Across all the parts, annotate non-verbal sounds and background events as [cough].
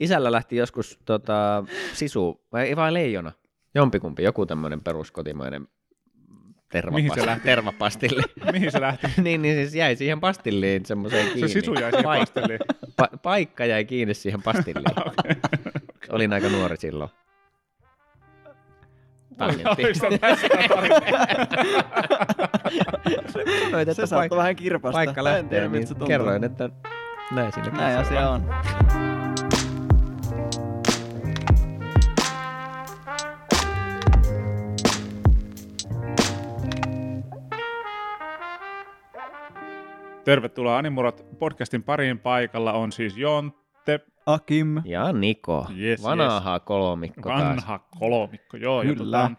isällä lähti joskus tota, sisu, vai, vai leijona, jompikumpi, joku tämmöinen peruskotimainen Mihin se lähti? tervapastilli. [laughs] Mihin se lähti? [laughs] niin, niin siis jäi siihen pastilliin semmoiseen kiinni. Se sisu jäi siihen Paik- pastelliin. Pa- paikka jäi kiinni siihen pastilliin. [laughs] Olin aika nuori silloin. Tarkentiin. Oliko se tässä tarina? Sanoit, että Se saattoi vähän kirpasta. paikka lähtee, niin kerroin, että näin sinne Näin asia on. Tervetuloa Animurot podcastin pariin paikalla on siis Jonte, Akim. Ja Niko, Yes, vanha kolmikko taas. vanha kolmikko. Joo, ja Kyllä. tota,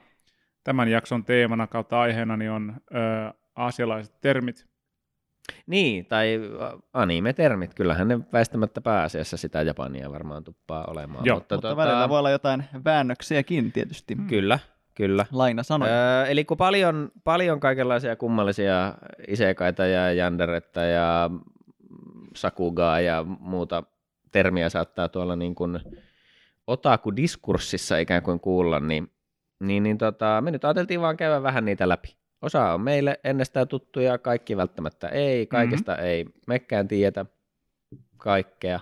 tämän jakson teemana kautta aiheena niin on ö, aasialaiset termit. Niin, tai anime-termit, kyllähän ne väistämättä pääasiassa sitä japania varmaan tuppaa olemaan. Joo, mutta, Mutta tota, välillä voi olla jotain väännöksiäkin tietysti. Kyllä, kyllä. Laina sanoi. Öö, eli kun paljon, paljon kaikenlaisia kummallisia isekaita ja janderetta ja sakugaa ja muuta termiä saattaa tuolla niin kuin otaku-diskurssissa ikään kuin kuulla, niin, niin, niin tota, me nyt ajateltiin vaan käydä vähän niitä läpi. Osa on meille ennestään tuttuja, kaikki välttämättä ei, kaikesta mm-hmm. ei mekään tiedetä kaikkea.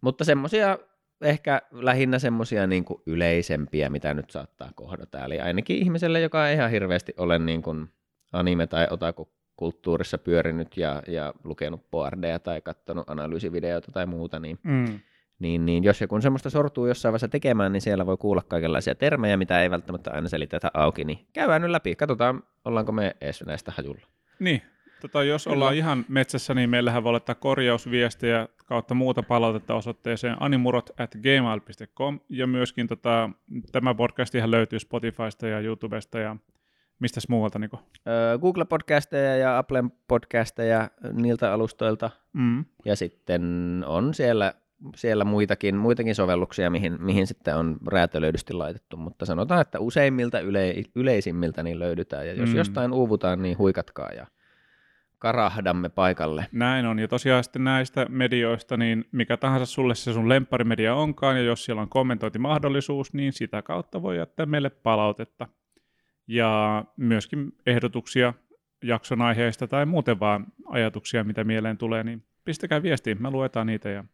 Mutta semmoisia ehkä lähinnä semmoisia niin yleisempiä, mitä nyt saattaa kohdata. Eli ainakin ihmiselle, joka ei ihan hirveästi ole niin kuin anime- tai otaku-kulttuurissa pyörinyt ja, ja lukenut boardeja tai katsonut analyysivideoita tai muuta, niin, Mm. niin, niin jos joku semmoista sortuu jossain vaiheessa tekemään, niin siellä voi kuulla kaikenlaisia termejä, mitä ei välttämättä aina selitetä auki, niin käydään nyt läpi. Katsotaan, ollaanko me edes näistä hajulla. Niin, tota, jos Kyllä. ollaan ihan metsässä, niin meillähän voi laittaa korjausviestejä kautta muuta palautetta osoitteeseen animurot at gmail.com ja myöskin tota, tämä podcastihan löytyy Spotifysta ja YouTubesta ja mistäs muualta, Niko? Öö, Google-podcasteja ja Applen podcasteja niiltä alustoilta. Mm. Ja sitten on siellä, siellä muitakin, muitakin sovelluksia, mihin, mihin sitten on räätälöidysti laitettu, mutta sanotaan, että useimmilta yle, yleisimmiltä niin löydytään. Ja jos mm. jostain uuvutaan, niin huikatkaa ja karahdamme paikalle. Näin on, ja tosiaan sitten näistä medioista, niin mikä tahansa sulle se sun lempparimedia onkaan, ja jos siellä on kommentointimahdollisuus, niin sitä kautta voi jättää meille palautetta. Ja myöskin ehdotuksia jakson aiheista tai muuten vaan ajatuksia, mitä mieleen tulee, niin pistäkää viestiin, me luetaan niitä ja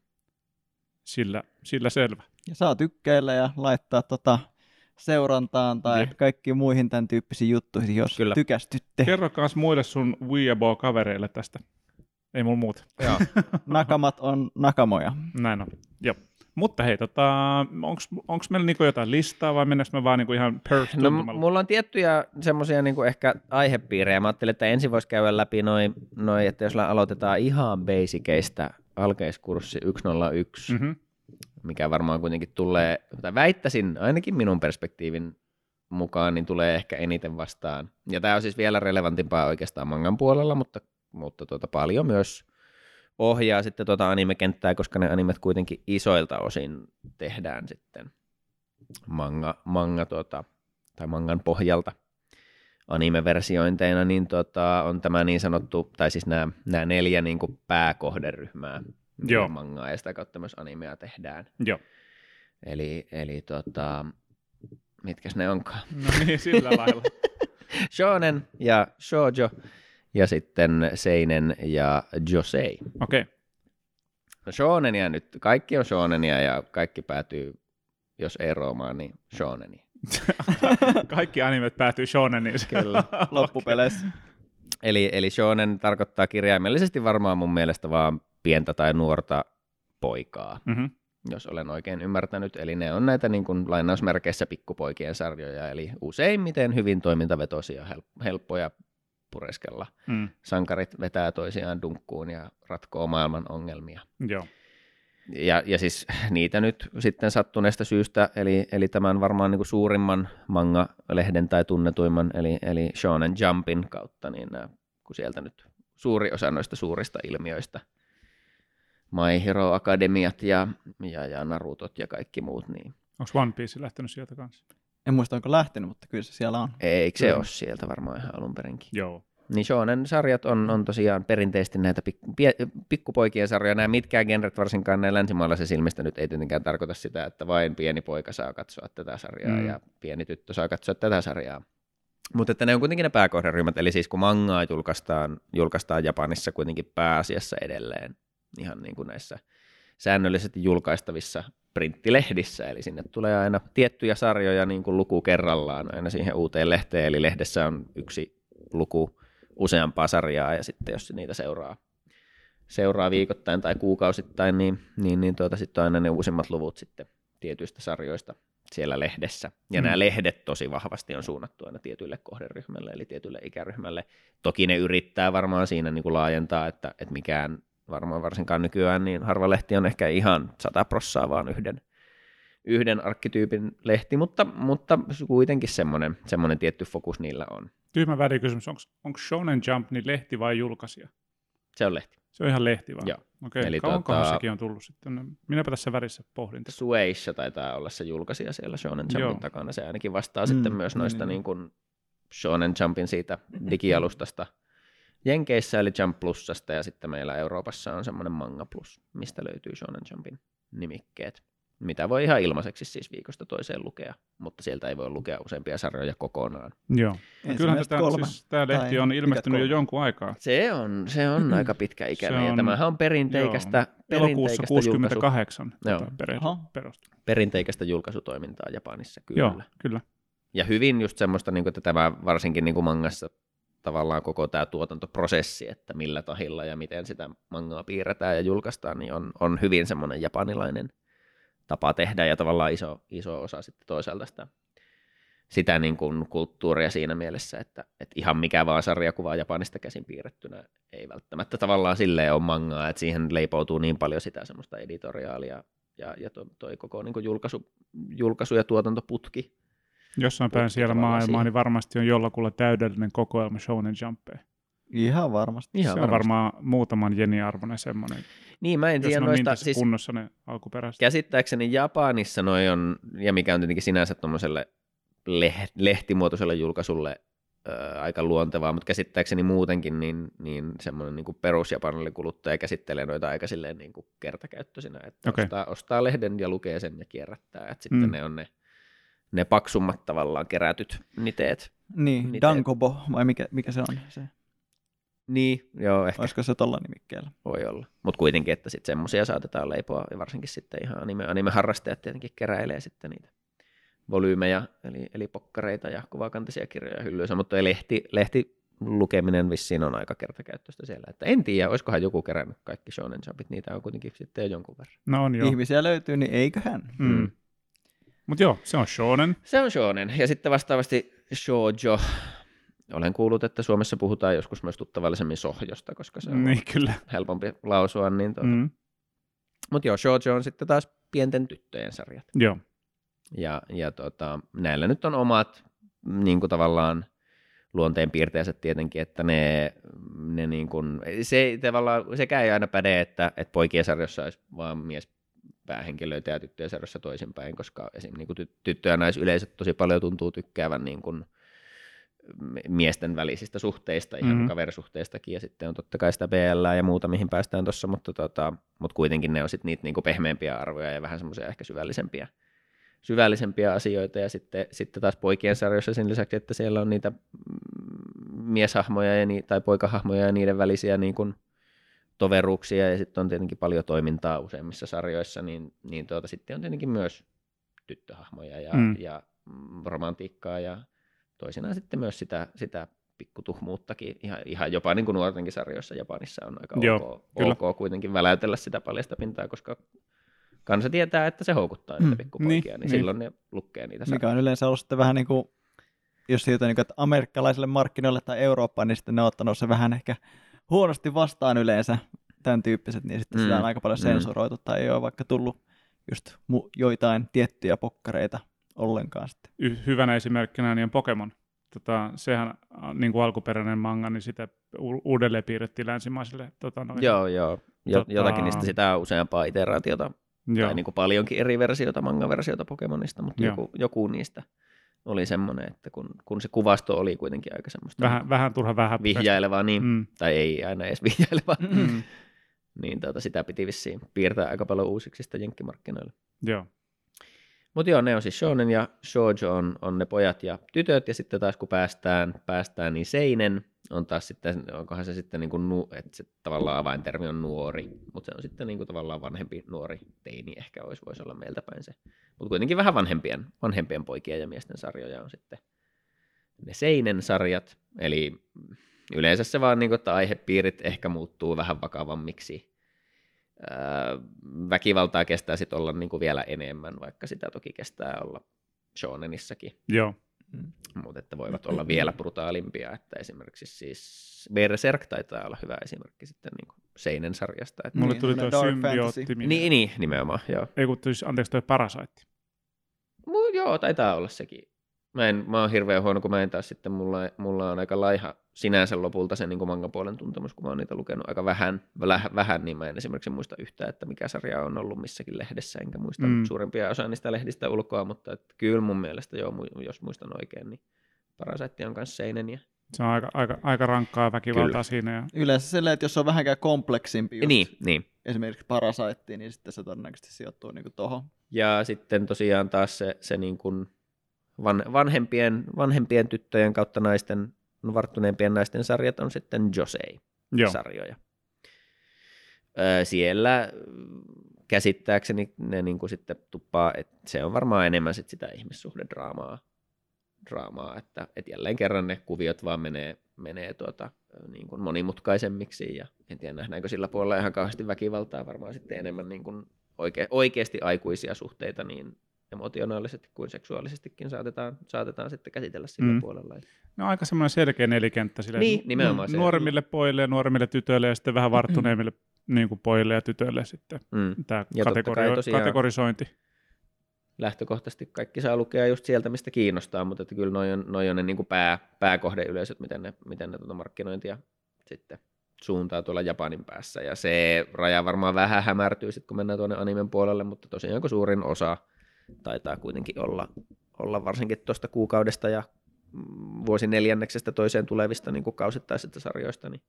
sillä, sillä selvä. Ja saa tykkäillä ja laittaa tota seurantaan tai Jep. kaikkiin muihin tämän tyyppisiin juttuihin, jos Kyllä. tykästytte. Kerro kans muille sun Weebo-kavereille tästä. Ei mulla muuta. [laughs] Nakamat on nakamoja. Näin on. Joo. Mutta hei, tota, onko meillä niinku jotain listaa vai mennäänkö me vaan niinku ihan per No, mulla on tiettyjä semmoisia niin ehkä aihepiirejä. Mä ajattelin, että ensin voisi käydä läpi noin, noi, että jos aloitetaan ihan basikeista alkeiskurssi 101, mm. mm-hmm. Mikä varmaan kuitenkin tulee, tai väittäisin ainakin minun perspektiivin mukaan, niin tulee ehkä eniten vastaan. Ja tämä on siis vielä relevantimpaa oikeastaan mangan puolella, mutta, mutta tuota, paljon myös ohjaa sitten tuota animekenttää, koska ne animet kuitenkin isoilta osin tehdään sitten manga, manga tuota, tai mangan pohjalta anime-versiointeina, niin tota, on tämä niin sanottu, tai siis nämä, nämä neljä niin kuin pääkohderyhmää, Joo. mangaa ja sitä kautta myös animea tehdään. Joo. Eli, eli tota, mitkäs ne onkaan? No niin, sillä lailla. [laughs] Shonen ja shoujo ja sitten seinen ja josei. Okei. Okay. No shonenia nyt, kaikki on shonenia ja kaikki päätyy, jos eroamaan, niin shoneni. [laughs] Kaikki animet päätyy shoneniin. Kyllä. [laughs] Loppupeleissä. Eli, eli shonen tarkoittaa kirjaimellisesti varmaan mun mielestä vaan pientä tai nuorta poikaa, Mm-hmm. jos olen oikein ymmärtänyt. Eli ne on näitä niin kuin lainausmerkeissä pikkupoikien sarjoja, eli useimmiten hyvin toimintavetoisia, help- helppoja pureskella. Mm. Sankarit vetää toisiaan dunkkuun ja ratkoo maailman ongelmia. Joo. Ja, ja siis niitä nyt sitten sattuneesta syystä, eli, eli tämän varmaan niin kuin suurimman manga-lehden tai tunnetuimman, eli, eli Shonen Jumpin kautta, niin nämä, kun sieltä nyt suuri osa noista suurista ilmiöistä, My Hero Academiat ja, ja, ja Narutot ja kaikki muut, niin Onko One Piece lähtenyt sieltä kanssa? En muista, onko lähtenyt, mutta kyllä se siellä on. eikö se ole sieltä varmaan ihan alun perinkin. Joo. niin shonen sarjat on, on tosiaan perinteisesti näitä pik, pie, pikkupoikien sarjoja. Nämä mitkään genret, varsinkaan näin länsimaalaisen silmistä nyt ei tietenkään tarkoita sitä, että vain pieni poika saa katsoa tätä sarjaa mm. ja pieni tyttö saa katsoa tätä sarjaa. Mutta että ne on kuitenkin ne pääkohderyhmät, eli siis kun mangaa julkaistaan, julkaistaan Japanissa kuitenkin pääasiassa edelleen ihan niin kuin näissä säännöllisesti julkaistavissa printtilehdissä, eli sinne tulee aina tiettyjä sarjoja niin kuin luku kerrallaan aina siihen uuteen lehteen, eli lehdessä on yksi luku useampaa sarjaa, ja sitten jos niitä seuraa, seuraa viikoittain tai kuukausittain, niin, niin, niin tuota, sitten on aina ne uusimmat luvut sitten tietyistä sarjoista siellä lehdessä. Ja mm. nämä lehdet tosi vahvasti on suunnattu aina tietyille kohderyhmälle, eli tietylle ikäryhmälle. Toki ne yrittää varmaan siinä niin kuin laajentaa, että, että mikään varmaan varsinkaan nykyään, niin harva lehti on ehkä ihan sata prossaa vaan yhden, yhden arkkityypin lehti, mutta, mutta kuitenkin semmoinen, semmoinen tietty fokus niillä on. Tyhmä välikysymys, onko Shonen Jump niin lehti vai julkaisija? Se on lehti. Se on ihan lehti vaan? Joo. Okei, Eli kauankohan tota, sekin on tullut sitten? Minäpä tässä värissä pohdin. Sueissa taitaa olla se julkaisija siellä Shonen Jumpin Joo. takana. Se ainakin vastaa mm, sitten myös noista niin, niin kuin Shonen Jumpin siitä digialustasta [clears throat] Jenkeissä eli Jump Plusasta ja sitten meillä Euroopassa on semmoinen Manga Plus, mistä löytyy Shonen Jumpin nimikkeet mitä voi ihan ilmaiseksi siis viikosta toiseen lukea, mutta sieltä ei voi lukea useampia sarjoja kokonaan. Joo. Kyllähän tätä, siis, tämä lehti on ilmestynyt jo jonkun aikaa. Se on, se on aika pitkä ikäinen, ja tämähän on perinteikästä, joo. Elokuussa 68 joo. perustunut. Perinteikästä julkaisutoimintaa Japanissa, kyllä. Joo, kyllä. Ja hyvin just semmoista, niin kuin, että tämä varsinkin niin kuin mangassa tavallaan koko tämä tuotantoprosessi, että millä tahilla ja miten sitä mangaa piirretään ja julkaistaan, niin on, on hyvin semmoinen japanilainen tapa tehdä ja tavallaan iso, iso osa sitten toisaalta sitä, sitä niin kuin kulttuuria siinä mielessä, että, että ihan mikä vaan sarjakuva Japanista käsin piirrettynä ei välttämättä tavallaan silleen ole mangaa, että siihen leipoutuu niin paljon sitä semmoista editoriaalia ja, ja toi, toi koko niin kuin julkaisu, julkaisu ja tuotantoputki. Jossain päin siellä maailmaa, niin varmasti on jollakulla täydellinen kokoelma Shonen Jumpeja. Ihan varmasti. Ihan se varmasti. on varmaan muutaman jeni arvoinen semmoinen. Niin, mä en tiedä noista. Siis kunnossa ne alkuperäiset. Käsittääkseni Japanissa noi on, ja mikä on tietenkin sinänsä tuommoiselle lehtimuotoiselle julkaisulle ää, aika luontevaa, mutta käsittääkseni muutenkin niin, niin semmoinen niin perusjapanille kuluttaja käsittelee noita aika silleen niin kuin kertakäyttöisinä, että okay. ostaa, ostaa lehden ja lukee sen ja kierrättää, että sitten mm. ne on ne, ne paksummat tavallaan kerätyt niteet. Niin, niteet. Dankobo, vai mikä, mikä se on se? Niin, joo, ehkä. Olisiko se tuolla nimikkeellä? Voi olla. Mutta kuitenkin, että sitten semmoisia saatetaan leipoa, ja varsinkin sitten ihan anime, anime-harrastajat tietenkin keräilee sitten niitä volyymeja, eli, eli pokkareita ja kuvakantisia kirjoja hyllyissä, mutta lehti, lehti lukeminen vissiin on aika kertakäyttöistä siellä. Että en tiedä, olisikohan joku kerännyt kaikki Shonen Jumpit, niitä on kuitenkin sitten jo jonkun verran. No on jo. Ihmisiä löytyy, niin eiköhän. Mm. Mutta joo, se on Shonen. Se on Shonen. Ja sitten vastaavasti Shoujo, olen kuullut, että Suomessa puhutaan joskus myös tuttavallisemmin sohjosta, koska se on niin, kyllä. helpompi lausua. Niin tuota. mm. Mutta joo, shoujo on sitten taas pienten tyttöjen sarjat. Joo. Ja, ja tota, näillä nyt on omat niin kuin tavallaan luonteenpiirteensä tietenkin, että ne, ne niin kuin, se tavallaan, sekä ei aina päde, että, että poikien sarjassa olisi vaan mies päähenkilöitä ja tyttöjen sarjassa toisinpäin, koska esim. Niin kuin tyttö- ja naisyleisöt tosi paljon tuntuu tykkäävän niin kuin, miesten välisistä suhteista, ihan mm-hmm. kaverisuhteistakin, ja sitten on totta kai sitä BL ja muuta, mihin päästään tuossa, mutta, tota, mutta kuitenkin ne on sitten niitä niinku pehmeämpiä arvoja ja vähän semmoisia ehkä syvällisempiä, syvällisempiä asioita, ja sitten, sitten taas poikien sarjoissa sen lisäksi, että siellä on niitä mieshahmoja ja ni, tai poikahahmoja ja niiden välisiä niin kuin toveruuksia, ja sitten on tietenkin paljon toimintaa useimmissa sarjoissa, niin, niin tuota, sitten on tietenkin myös tyttöhahmoja ja, mm. ja romantiikkaa ja toisinaan sitten myös sitä, sitä pikkutuhmuuttakin, ihan, ihan jopa niin kuin nuortenkin sarjoissa Japanissa on aika Joo, ok, ok kuitenkin väläytellä sitä paljasta pintaa, koska kansa tietää, että se houkuttaa niitä mm, pikkupoikia, niin, niin, silloin ne lukee niitä sarjoja. Mikä on yleensä ollut sitten vähän niin kuin, jos siitä niin kuin, että amerikkalaisille markkinoille tai Eurooppaan, niin sitten ne on ottanut se vähän ehkä huonosti vastaan yleensä, tämän tyyppiset, niin sitten mm, sitä on aika paljon mm. sensuroitu, mm. tai ei ole vaikka tullut just mu- joitain tiettyjä pokkareita ollenkaan sitten. Y- hyvänä esimerkkinä niin on Pokemon. Tota, sehän niin kuin alkuperäinen manga, niin sitä uudelleen piirrettiin länsimaisille. Tota, noin, joo, joo. Jo, tota... Jotakin niistä sitä useampaa iteraatiota, joo. tai niin kuin paljonkin eri versioita, manga-versioita Pokemonista, mutta joku, joku niistä oli semmoinen, että kun, kun se kuvasto oli kuitenkin aika semmoista Vähän, vähän turha vähän. vihjailevaa, niin, Mm. tai ei aina edes [laughs] vihjailevaa, Mm. niin tota, sitä piti vissiin piirtää aika paljon uusiksi sitä jenkkimarkkinoille. Joo. Mutta joo, ne on siis shonen ja shoujo on, on ne pojat ja tytöt, ja sitten taas kun päästään, päästään niin seinen on taas sitten, onkohan se sitten niin kuin, nu, että se tavallaan avaintermi on nuori, mutta se on sitten niin kuin tavallaan vanhempi nuori teini ehkä olisi, voisi olla meiltä päin se. Mutta kuitenkin vähän vanhempien, vanhempien poikien ja miesten sarjoja on sitten ne seinen sarjat, eli yleensä se vaan, niin kuin, että aihepiirit ehkä muuttuu vähän vakavammiksi, väkivaltaa kestää sitten olla niin kuin vielä enemmän, vaikka sitä toki kestää olla shonenissakin, Joo. mutta että voivat olla vielä brutaalimpia, että esimerkiksi siis Berserk taitaa olla hyvä esimerkki sitten niin kuin Seinen sarjasta. Että Mulle Niin, tuli tuo semmoinen dark symbiootti. niin, niin, nimenomaan, joo. Ei kun siis, anteeksi, toi Parasite. Mu- joo, taitaa olla sekin. Mä, en, mä oon hirveän huono, kun mä en taas sitten, mulla, mulla on aika laiha sinänsä lopulta se niin manga-puolen tuntemus, kun mä oon niitä lukenut aika vähän, väh, vähän, niin mä en esimerkiksi muista yhtään, että mikä sarja on ollut missäkin lehdessä, enkä muista Mm. suurempia osa niistä lehdistä ulkoa, mutta et kyllä mun mielestä joo, jos muistan oikein, niin Parasite on kanssa seinen. Ja... Se on aika, aika, aika rankkaa väkivaltaa Kyllä. siinä. Ja... Yleensä silleen, että jos on vähänkään kompleksimpi just Niin, niin. esimerkiksi Parasite, niin sitten se todennäköisesti sijoittuu niin tuohon. Ja sitten tosiaan taas se, se niin kuin van, vanhempien, vanhempien tyttöjen kautta naisten, varttuneempien naisten sarjat on sitten Josei. Joo. sarjoja. Öö, siellä mm, käsittääkseni ne niin kuin sitten tuppaa, että se on varmaan enemmän sit sitä ihmissuhdedraamaa, draamaa, että, että jälleen kerran ne kuviot vaan menee, menee tuota, niin kuin monimutkaisemmiksi ja en tiedä nähdäänkö sillä puolella ihan kauheasti väkivaltaa, varmaan sitten enemmän niin kuin oike, oikeasti aikuisia suhteita niin emotionaalisesti kuin seksuaalisestikin saatetaan, saatetaan sitten käsitellä sillä Mm. mm. puolella. No aika semmoinen selkeä nelikenttä sille Niin, nimenomaan se. nuoremmille pojille ja nuoremmille tytöille ja sitten vähän varttuneemmille niin kuin pojille ja tytöille sitten Mm. tämä kai tosiaan- kategorisointi. lähtökohtaisesti kaikki saa lukea just sieltä, mistä kiinnostaa, mutta että kyllä noi on, noi on ne niin kuin pää, pääkohdeyleisöt, miten ne, miten ne tuota markkinointia sitten suuntaa tuolla Japanin päässä. Ja se raja varmaan vähän hämärtyy sitten, kun mennään tuonne animen puolelle, mutta tosiaan kun suurin osa taitaa kuitenkin olla, olla varsinkin tuosta kuukaudesta ja mm, vuosineljänneksestä toiseen tulevista niin kuin kausittaisista sarjoista, niin,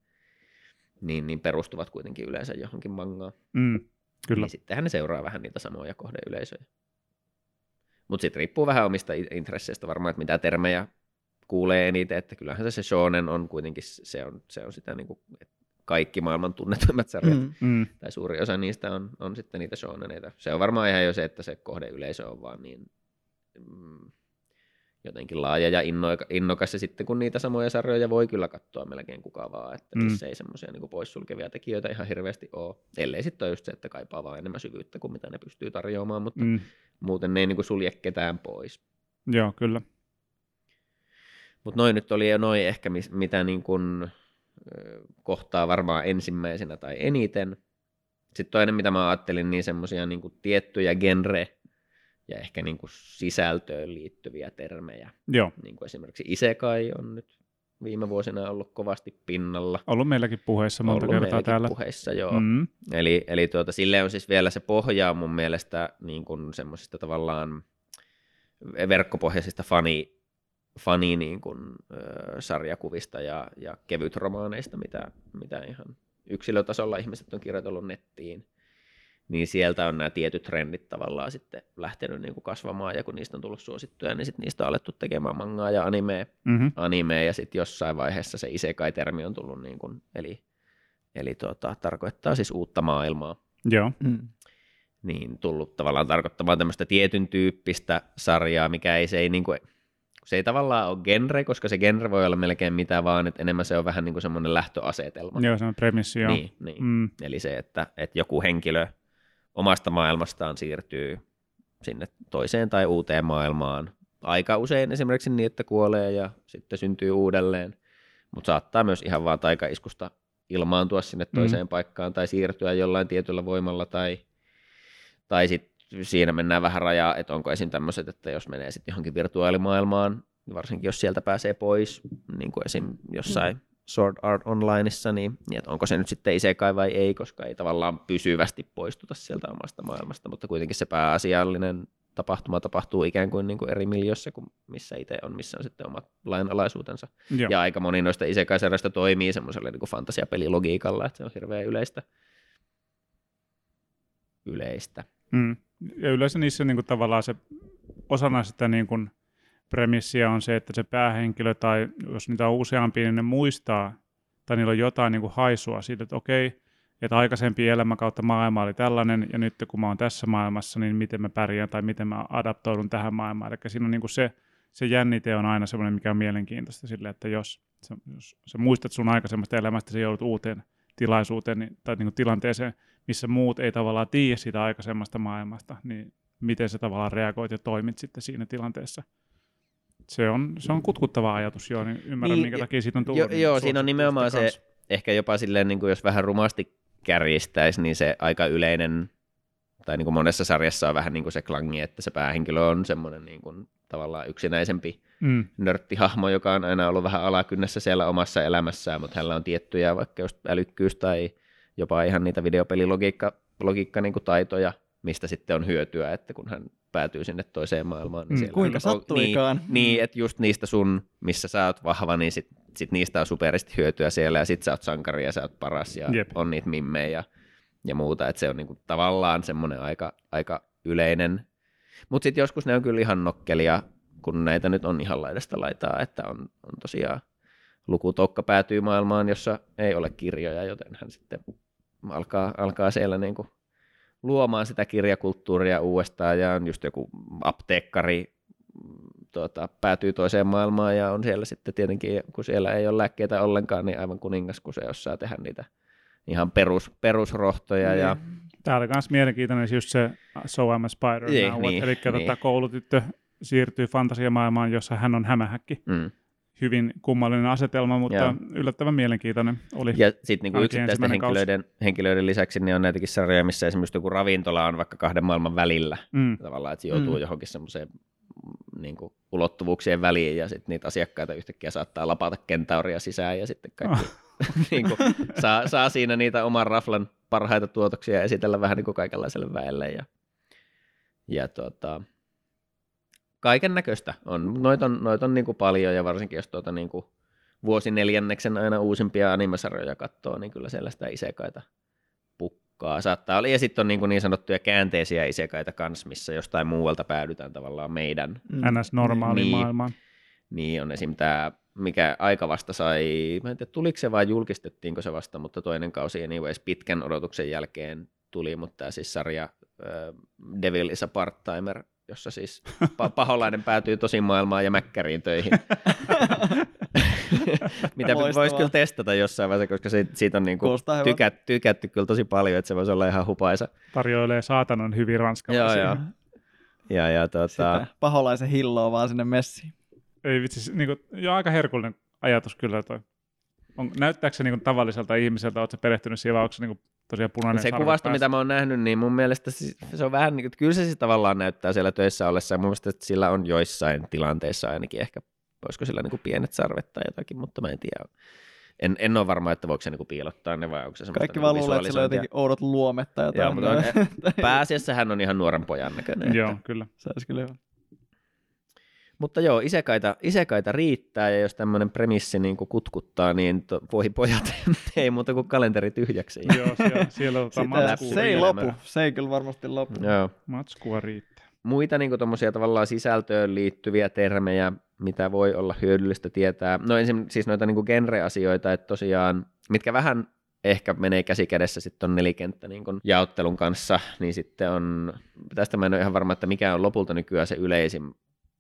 niin, niin perustuvat kuitenkin yleensä johonkin mangaan. Mm, kyllä. Niin sittenhän ne seuraa vähän niitä samoja kohdeyleisöjä. Mutta sitten riippuu vähän omista intresseistä varmaan, että mitä termejä kuulee eniten, että kyllähän se, se shonen on kuitenkin, se on, se on sitä niinku, että kaikki maailman tunnetuimmat sarjat, mm. Mm. Tai suuri osa niistä on, on sitten niitä shoneneita. Se on varmaan ihan jo se, että se kohdeyleisö on vaan niin mm, jotenkin laaja ja innoika, innokas, ja sitten kun niitä samoja sarjoja voi kyllä katsoa melkein kuka vaan, että Mm. mm. ei semmoisia niin poissulkevia tekijöitä ihan hirveästi ole, ellei sitten ole just se, että kaipaa vaan enemmän syvyyttä kuin mitä ne pystyy tarjoamaan, mutta mm. muuten ne ei niin sulje ketään pois. joo, kyllä. Mutta noin nyt oli jo noin ehkä, mitä niin kuin, kohtaa varmaan ensimmäisenä tai eniten. Sitten toinen, mitä mä ajattelin, niin semmoisia niin tiettyjä genre- ja ehkä niin kuin sisältöön liittyviä termejä. Joo, Niin kuin esimerkiksi isekai on nyt viime vuosina ollut kovasti pinnalla. ollut meilläkin puheissa monta ollut kertaa täällä. puheissa, joo. Mm, Eli, eli tuota, sille on siis vielä se pohja mun mielestä niin kuin semmoisista tavallaan verkkopohjaisista fani, fani niin kuin, ö, sarjakuvista ja, ja kevytromaaneista, mitä, mitä ihan yksilötasolla ihmiset on kirjoitellut nettiin. Niin sieltä on nämä tietyt trendit tavallaan sitten lähtenyt niin kuin kasvamaan, ja kun niistä on tullut suosittuja, niin sitten niistä on alettu tekemään mangaa ja animea, mm-hmm. animea ja sitten jossain vaiheessa se isekai-termi on tullut, niin kuin, eli, eli tuota, tarkoittaa siis uutta maailmaa Joo, Mm. niin tullut tavallaan tarkoittamaan tämmöistä tietyn tyyppistä sarjaa, mikä ei, se ei, niin kuin, se ei tavallaan ole genre, koska se genre voi olla melkein mitä vaan, että enemmän se on vähän niin kuin semmoinen lähtöasetelma. joo se on premissi, joo. Niin, niin. Mm, Eli se, että, että joku henkilö omasta maailmastaan siirtyy sinne toiseen tai uuteen maailmaan. Aika usein esimerkiksi niin, että kuolee ja sitten syntyy uudelleen, mutta saattaa myös ihan vaan taikaiskusta ilmaantua sinne toiseen mm. paikkaan tai siirtyä jollain tietyllä voimalla tai, tai sitten siinä mennään vähän rajaa, että onko esim. tämmöiset, että jos menee sitten johonkin virtuaalimaailmaan, varsinkin jos sieltä pääsee pois, niin kuin esim. jossain mm. Sword Art Onlineissa, niin, niin että onko se nyt sitten isekai vai ei, koska ei tavallaan pysyvästi poistuta sieltä omasta maailmasta, mutta kuitenkin se pääasiallinen tapahtuma tapahtuu ikään kuin, niin kuin eri miljöissä kuin missä itse on, missä on sitten omat lainalaisuutensa. Joo. Ja aika moni noista isekaiseroista toimii semmoisella niin fantasiapelilogiikalla, että se on hirveän yleistä. Yleistä. Mm. Ja yleensä niissä niin kuin, tavallaan se osana sitä niin kuin, premissiä on se, että se päähenkilö tai jos niitä on useampia, niin ne muistaa tai niillä on jotain niin kuin haisua siitä, että okei, että aikaisempi elämä kautta maailma oli tällainen, ja nyt kun mä oon tässä maailmassa, niin miten mä pärjään tai miten mä adaptoidun tähän maailmaan. Eli siinä on niin kuin se, se jännite on aina semmoinen, mikä on mielenkiintoista sille, että jos, jos sä muistat sun aikaisemmasta elämästä, sä joudut uuteen tilaisuuteen niin, tai niin kuin tilanteeseen, missä muut ei tavallaan tiedä sitä aikaisemmasta maailmasta, niin miten sä tavallaan reagoit ja toimit sitten siinä tilanteessa. Se on, se on kutkuttava ajatus, joo, niin ymmärrän, niin, minkä takia siitä on tullut. Jo, niin joo, siinä on nimenomaan se, kanssa. ehkä jopa silleen, niin kuin jos vähän rumasti kärjistäisi, niin se aika yleinen, tai niin kuin monessa sarjassa on vähän niin kuin se klangi, että se päähenkilö on semmoinen niin kuin tavallaan yksinäisempi Mm, nörttihahmo, joka on aina ollut vähän alakynnessä siellä omassa elämässään, mutta hänellä on tiettyjä vaikka just älykkyys tai jopa ihan niitä videopelilogiikka logiikka, niin kuin taitoja, mistä sitten on hyötyä, että kun hän päätyy sinne toiseen maailmaan. Niin Mm, kuinka on- sattuikaan. Niin, niin, että just niistä sun, missä sä oot vahva, niin sit, sit niistä on superisti hyötyä siellä, ja sit sä oot sankari ja sä oot paras, ja Jep. on niitä mimmejä ja, ja muuta, että se on niinku tavallaan semmoinen aika, aika yleinen. Mutta sitten joskus ne on kyllä ihan nokkelia, kun näitä nyt on ihan laidasta laitaa, että on, on tosiaan lukutokka päätyy maailmaan, jossa ei ole kirjoja, joten hän sitten alkaa, alkaa siellä niinku luomaan sitä kirjakulttuuria uudestaan ja on just joku apteekkari mm, tuota, päätyy toiseen maailmaan ja on siellä sitten tietenkin, kun siellä ei ole lääkkeitä ollenkaan, niin aivan kuningas, kun se osaa tehdä niitä ihan perus, perusrohtoja ja Tämä oli myös mielenkiintoinen just se So I'm a Spider Niin, niin, eli niin. tota, koulutyttö siirtyy fantasiamaailmaan, jossa hän on hämähäkki. mm. Hyvin kummallinen asetelma, mutta Joo. yllättävän mielenkiintoinen oli. Ja sitten niinku yksittäisten henkilöiden, henkilöiden lisäksi niin on näitäkin sarjoja, missä esimerkiksi joku ravintola on vaikka kahden maailman välillä. Mm. Tavallaan, että se joutuu Mm. johonkin semmoiseen mm, niin kuin ulottuvuuksien väliin ja sitten niitä asiakkaita yhtäkkiä saattaa lapata kentauria sisään ja sitten kaikki [laughs] niin kuin, saa, saa, siinä niitä oman raflan parhaita tuotoksia ja esitellä vähän niin kuin kaikenlaiselle väelle ja, ja tuota, kaiken näköistä on. Noita on, noit on niin kuin paljon ja varsinkin jos tuota niin kuin vuosineljänneksen aina uusimpia animesarjoja katsoo, niin kyllä siellä sitä isekaita pukkaa. Saattaa olla. Ja sitten on niin, kuin niin sanottuja käänteisiä isekaita kanssa, missä jostain muualta päädytään tavallaan meidän. Mm. NS normaali Niin. maailmaan. Niin on esim. tämä, mikä aika vasta sai, mä en tiedä tuliko se vai julkistettiinko se vasta, mutta toinen kausi anyways pitkän odotuksen jälkeen tuli, mutta tämä siis sarja äh, Devil is a Part-Timer, jossa siis pa- paholainen päätyy tosi maailmaan ja mäkkäriin töihin. [laughs] Mitä voisi kyllä testata jossain vaiheessa, koska siitä, siitä on niinku Kuulostaa hyvältä. tykät, tykätty kyllä tosi paljon, että se voisi olla ihan hupaisa. Tarjoilee saatanan hyvin ranskalaisia. Joo, joo. Ja, ja tota, Sitä paholaisen hilloa vaan sinne messiin. Ei vitsi, niin kuin, jo aika herkullinen ajatus kyllä toi. On, näyttääkö se niin kuin, tavalliselta ihmiseltä, oletko perehtynyt siihen vai onko se niin kuin, tosiaan punainen se kuvasto, mitä mä oon nähnyt, niin mun mielestä se, on vähän, niin kuin, että kyllä se siis tavallaan näyttää siellä töissä ollessa, ja mun mielestä että sillä on joissain tilanteissa ainakin ehkä, olisiko sillä niin kuin pienet sarvet tai jotakin, mutta mä en tiedä. En, en ole varma, että voiko se niin kuin piilottaa ne vai onko se semmoista Kaikki niin vaan luulee, että sillä on jotenkin oudot luomet tai jotain. Joo, mutta on, [laughs] pääasiassa hän on ihan nuoren pojan näköinen. Joo, kyllä. Se olisi kyllä hyvä. Mutta joo, isekaita, isekaita riittää, ja jos tämmöinen premissi niin kuin kutkuttaa, niin to, voi pojat, [laughs] ei muuta kuin kalenteri tyhjäksi. Joo, siellä, siellä Sitä, matskua, se ei lopu. Se ei kyllä varmasti lopu. Joo. matskua riittää. muita niin kuin tavallaan sisältöön liittyviä termejä, mitä voi olla hyödyllistä tietää. No ensin siis noita niin kuin genre-asioita, että tosiaan, mitkä vähän ehkä menee käsi kädessä sitten on nelikenttä niin kuin jaottelun kanssa, niin sitten on, tästä mä en ole ihan varma, että mikä on lopulta nykyään se yleisin.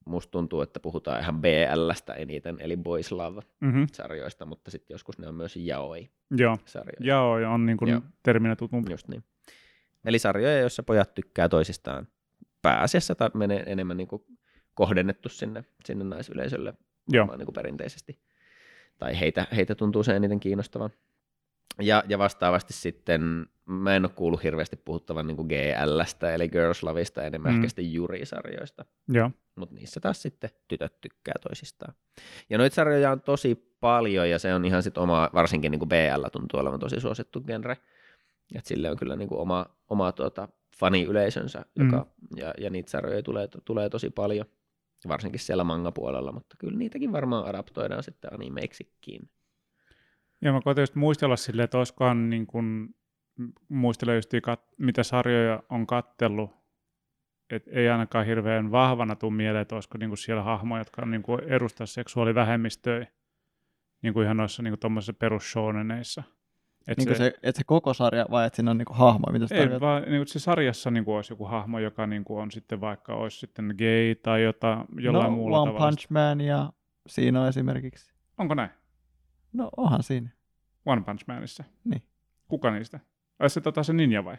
Musta tuntuu, että puhutaan ihan BLstä eniten, eli Boys Love-sarjoista, Mm-hmm. mutta sitten joskus ne on myös Yaoi-sarjoja. Joo, joo, ja on niin kuin Joo. terminä tutumpi. Just niin. Eli sarjoja, joissa pojat tykkää toisistaan pääasiassa tai menee enemmän niin kuin kohdennettu sinne, sinne naisyleisölle Joo. niin kuin perinteisesti. Tai heitä, heitä tuntuu se eniten kiinnostavan. Ja, ja vastaavasti sitten, mä en ole kuullut hirveästi puhuttavan niin GLstä, eli Girls Loveista, enemmän Mm. mm. ehkä sitten jurisarjoista. Joo, Mutta niissä taas sitten tytöt tykkää toisistaan. Ja noita sarjoja on tosi paljon, ja se on ihan sitten oma, varsinkin niin kuin BL tuntuu olevan tosi suosittu genre. Et sille on kyllä niin kuin oma, oma tuota, faniyleisönsä, joka, ja, ja niitä sarjoja tulee, tulee tosi paljon, varsinkin siellä manga-puolella, mutta kyllä niitäkin varmaan adaptoidaan sitten animeiksikin. Ja mä koitin just muistella silleen, että olisikohan niin kuin, muistella just kat- mitä sarjoja on kattellut, et ei ainakaan hirveän vahvana tule mieleen, että olisiko niin kuin siellä hahmoja, jotka on niin kuin edustaa seksuaalivähemmistöjä, niin kuin ihan noissa niin tuommoisissa perusshoneneissa. Et niin se, se, et se koko sarja vai että siinä on niinku hahmo? Mitä ei, vaan niin se sarjassa niin kuin olisi joku hahmo, joka niin kuin on sitten vaikka olisi sitten gay tai jota, jollain no, muulla One tavalla. Punch Man ja siinä on esimerkiksi. Onko näin? No onhan siinä. One Punch Manissa? Niin. Kuka niistä? Ai se, tota, se ninja vai?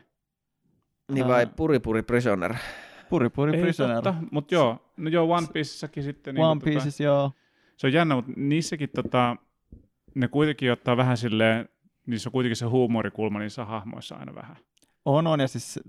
Niin vai Puri Puri Prisoner? Puri Puri Ei Prisoner. totta, mutta joo, no joo, One Piecessäkin sitten. One niin Pieces, tota, joo. Se on jännä, mutta niissäkin tota, ne kuitenkin ottaa vähän silleen, niissä on kuitenkin se huumorikulma niissä hahmoissa aina vähän. On, on, ja siis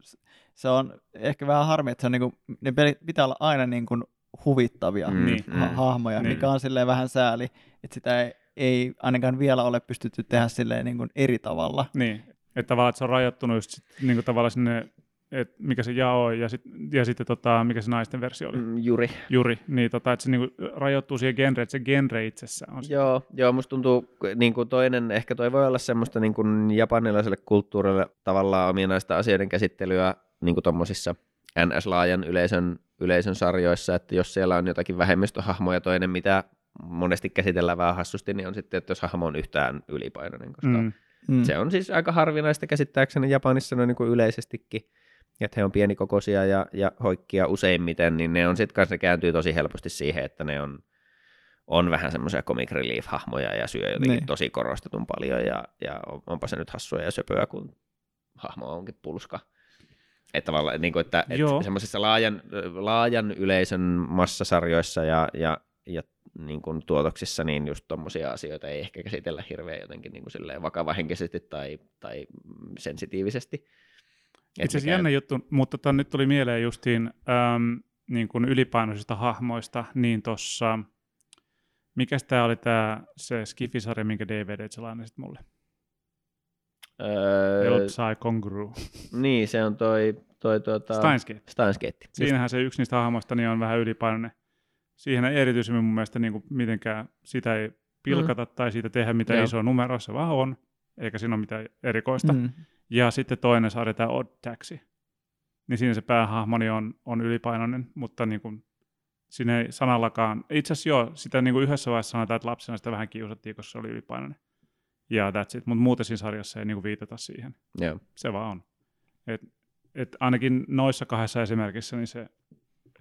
se on ehkä vähän harmi, että se on niinku, ne pelit pitää olla aina niin kuin huvittavia Mm, Niin. ha- mm. hahmoja, Niin. mikä on silleen vähän sääli, että sitä ei, ei ainakaan vielä ole pystytty tehdä silleen niin kuin eri tavalla. Niin, että tavallaan että se on rajoittunut just sit, niin kuin tavallaan sinne, että mikä se jao on ja, sit, ja sitten tota, mikä se naisten versio oli, Mm, Juri. Juri, niin tota, että se niin kuin rajoittuu siihen genreen, että se genre itsessään on. Joo, joo, musta tuntuu niin kuin toinen, ehkä toi voi olla semmoista niin kuin japanilaiselle kulttuurille tavallaan ominaista asioiden käsittelyä niin kuin tommosissa NS-laajan yleisön, yleisön sarjoissa, että jos siellä on jotakin vähemmistöhahmoja, toinen mitä monesti käsitellään vähän hassusti, niin on sitten, että jos hahmo on yhtään ylipainoinen, koska mm. Mm. se on siis aika harvinaista käsittääkseni Japanissa noin niin kuin yleisestikin, että he on pienikokoisia ja, ja hoikkia useimmiten, niin ne on sitten kanssa, ne kääntyy tosi helposti siihen, että ne on, on vähän semmoisia comic relief-hahmoja ja syö jotenkin Niin. tosi korostetun paljon ja, ja on- onpa se nyt hassua ja söpöä, kun hahmo onkin pulska. Että tavallaan, niin kuin, että, että semmoisissa laajan, laajan yleisön massasarjoissa ja, ja, ja niin kuin tuotoksissa, niin just tommosia asioita ei ehkä käsitellä hirveän jotenkin niin kuin vakavahenkisesti tai, tai sensitiivisesti. Et Itse asiassa mikä- jännä juttu, mutta tota, nyt tuli mieleen justiin äm, niin kuin ylipainoisista hahmoista, niin tuossa, mikä tämä oli tämä se Skifisarja, minkä DVD lainasit mulle? Öö, Öö, Sai Congru. niin, se on toi, toi tuota, Steins Gate. Steins Gate. Just- Siinähän se yksi niistä hahmoista niin on vähän ylipainoinen. Siihen ei erityisemmin mun mielestä niin kuin mitenkään sitä ei pilkata mm. tai siitä tehdä mitään Joo. isoa numeroa, se vaan on, eikä siinä ole mitään erikoista. Mm. Ja sitten toinen sarja, tämä Odd Taxi. Niin siinä se päähahmo niin on, on ylipainoinen, mutta niin kuin, siinä ei sanallakaan, itse asiassa joo, sitä niin kuin yhdessä vaiheessa sanotaan, että lapsena sitä vähän kiusattiin, koska se oli ylipainoinen. Ja that's it, mutta muuten siinä sarjassa ei niin kuin viitata siihen. Joo. Se vaan on. Et, et ainakin noissa kahdessa esimerkissä niin se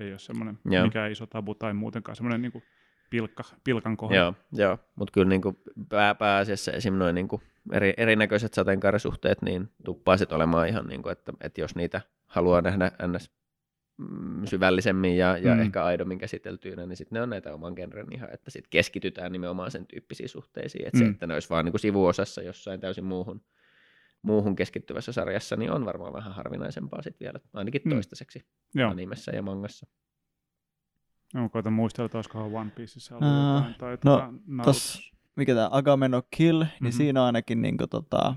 ei ole semmoinen Joo. mikään iso tabu tai muutenkaan semmoinen niin pilkka, pilkan kohde. Joo, joo. mutta kyllä niin kuin pää, pääasiassa esim. noin niin kuin eri, erinäköiset sateenkaarisuhteet niin tuppaa sit olemaan ihan, niin kuin, että, että jos niitä haluaa nähdä ns. mm, syvällisemmin ja, ja Mm. ehkä aidommin käsiteltyinä, niin sitten ne on näitä oman genren ihan, että sitten keskitytään nimenomaan sen tyyppisiin suhteisiin, että mm. se, että ne olisi vaan niin kuin sivuosassa jossain täysin muuhun, muuhun keskittyvässä sarjassa, niin on varmaan vähän harvinaisempaa sitten vielä, ainakin Mm. toistaiseksi Joo. animessa ja mangassa. Mä koitan muistella, että olisikohan One Pieceissa ollut Aa, jotain. Tai no, tota, Narutossa. Tos, mikä tämä Agamemnon Kill, niin Mhm. siinä ainakin niinku, tota,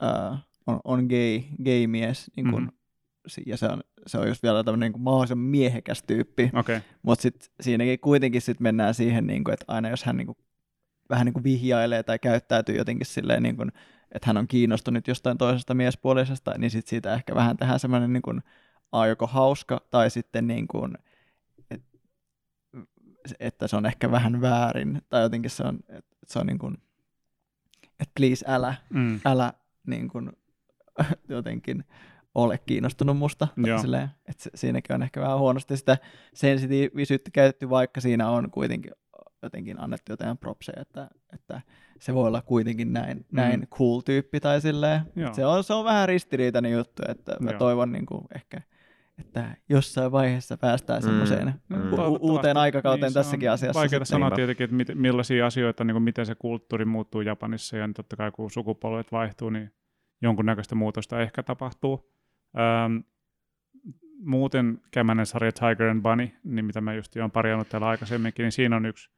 ää, on, on gay, gay mies, niin kun, Mhm. si- ja se on, se on just vielä tämmöinen niin mahdollisimman miehekäs tyyppi, Okei, okay. mutta sitten siinäkin kuitenkin sit mennään siihen, niin kuin, että aina jos hän niin kuin, vähän niin kuin vihjailee tai käyttäytyy jotenkin silleen, niin kuin, että hän on kiinnostunut jostain toisesta miespuolisesta, niin sit siitä ehkä vähän tehdään semmoinen niin kuin, a, joko hauska tai sitten niin kuin, et, että se on ehkä vähän väärin tai jotenkin se on, että se on niin kuin, että please älä, mm. älä niin kuin, [laughs] jotenkin ole kiinnostunut musta. Silleen, että se, siinäkin on ehkä vähän huonosti sitä sensitiivisyyttä käytetty, vaikka siinä on kuitenkin jotenkin annettu jotain propseja, että, että se voi olla kuitenkin näin, näin cool tyyppi tai silleen. Mm. Joo. Se on, se on vähän ristiriitainen juttu, että mä Joo. toivon niin kuin ehkä, että jossain vaiheessa päästään Mm. semmoiseen Mm. u- Toivottavasti. uuteen aikakauteen Niin, tässäkin asiassa. Vaikeaa sanoa tietenkin, että mit, millaisia asioita, niin kuin miten se kulttuuri muuttuu Japanissa ja totta kai kun sukupolvet vaihtuu, niin jonkunnäköistä muutosta ehkä tapahtuu. Ähm, muuten kämänen sarja Tiger and Bunny, niin mitä mä just olen parjannut täällä aikaisemminkin, niin siinä on yksi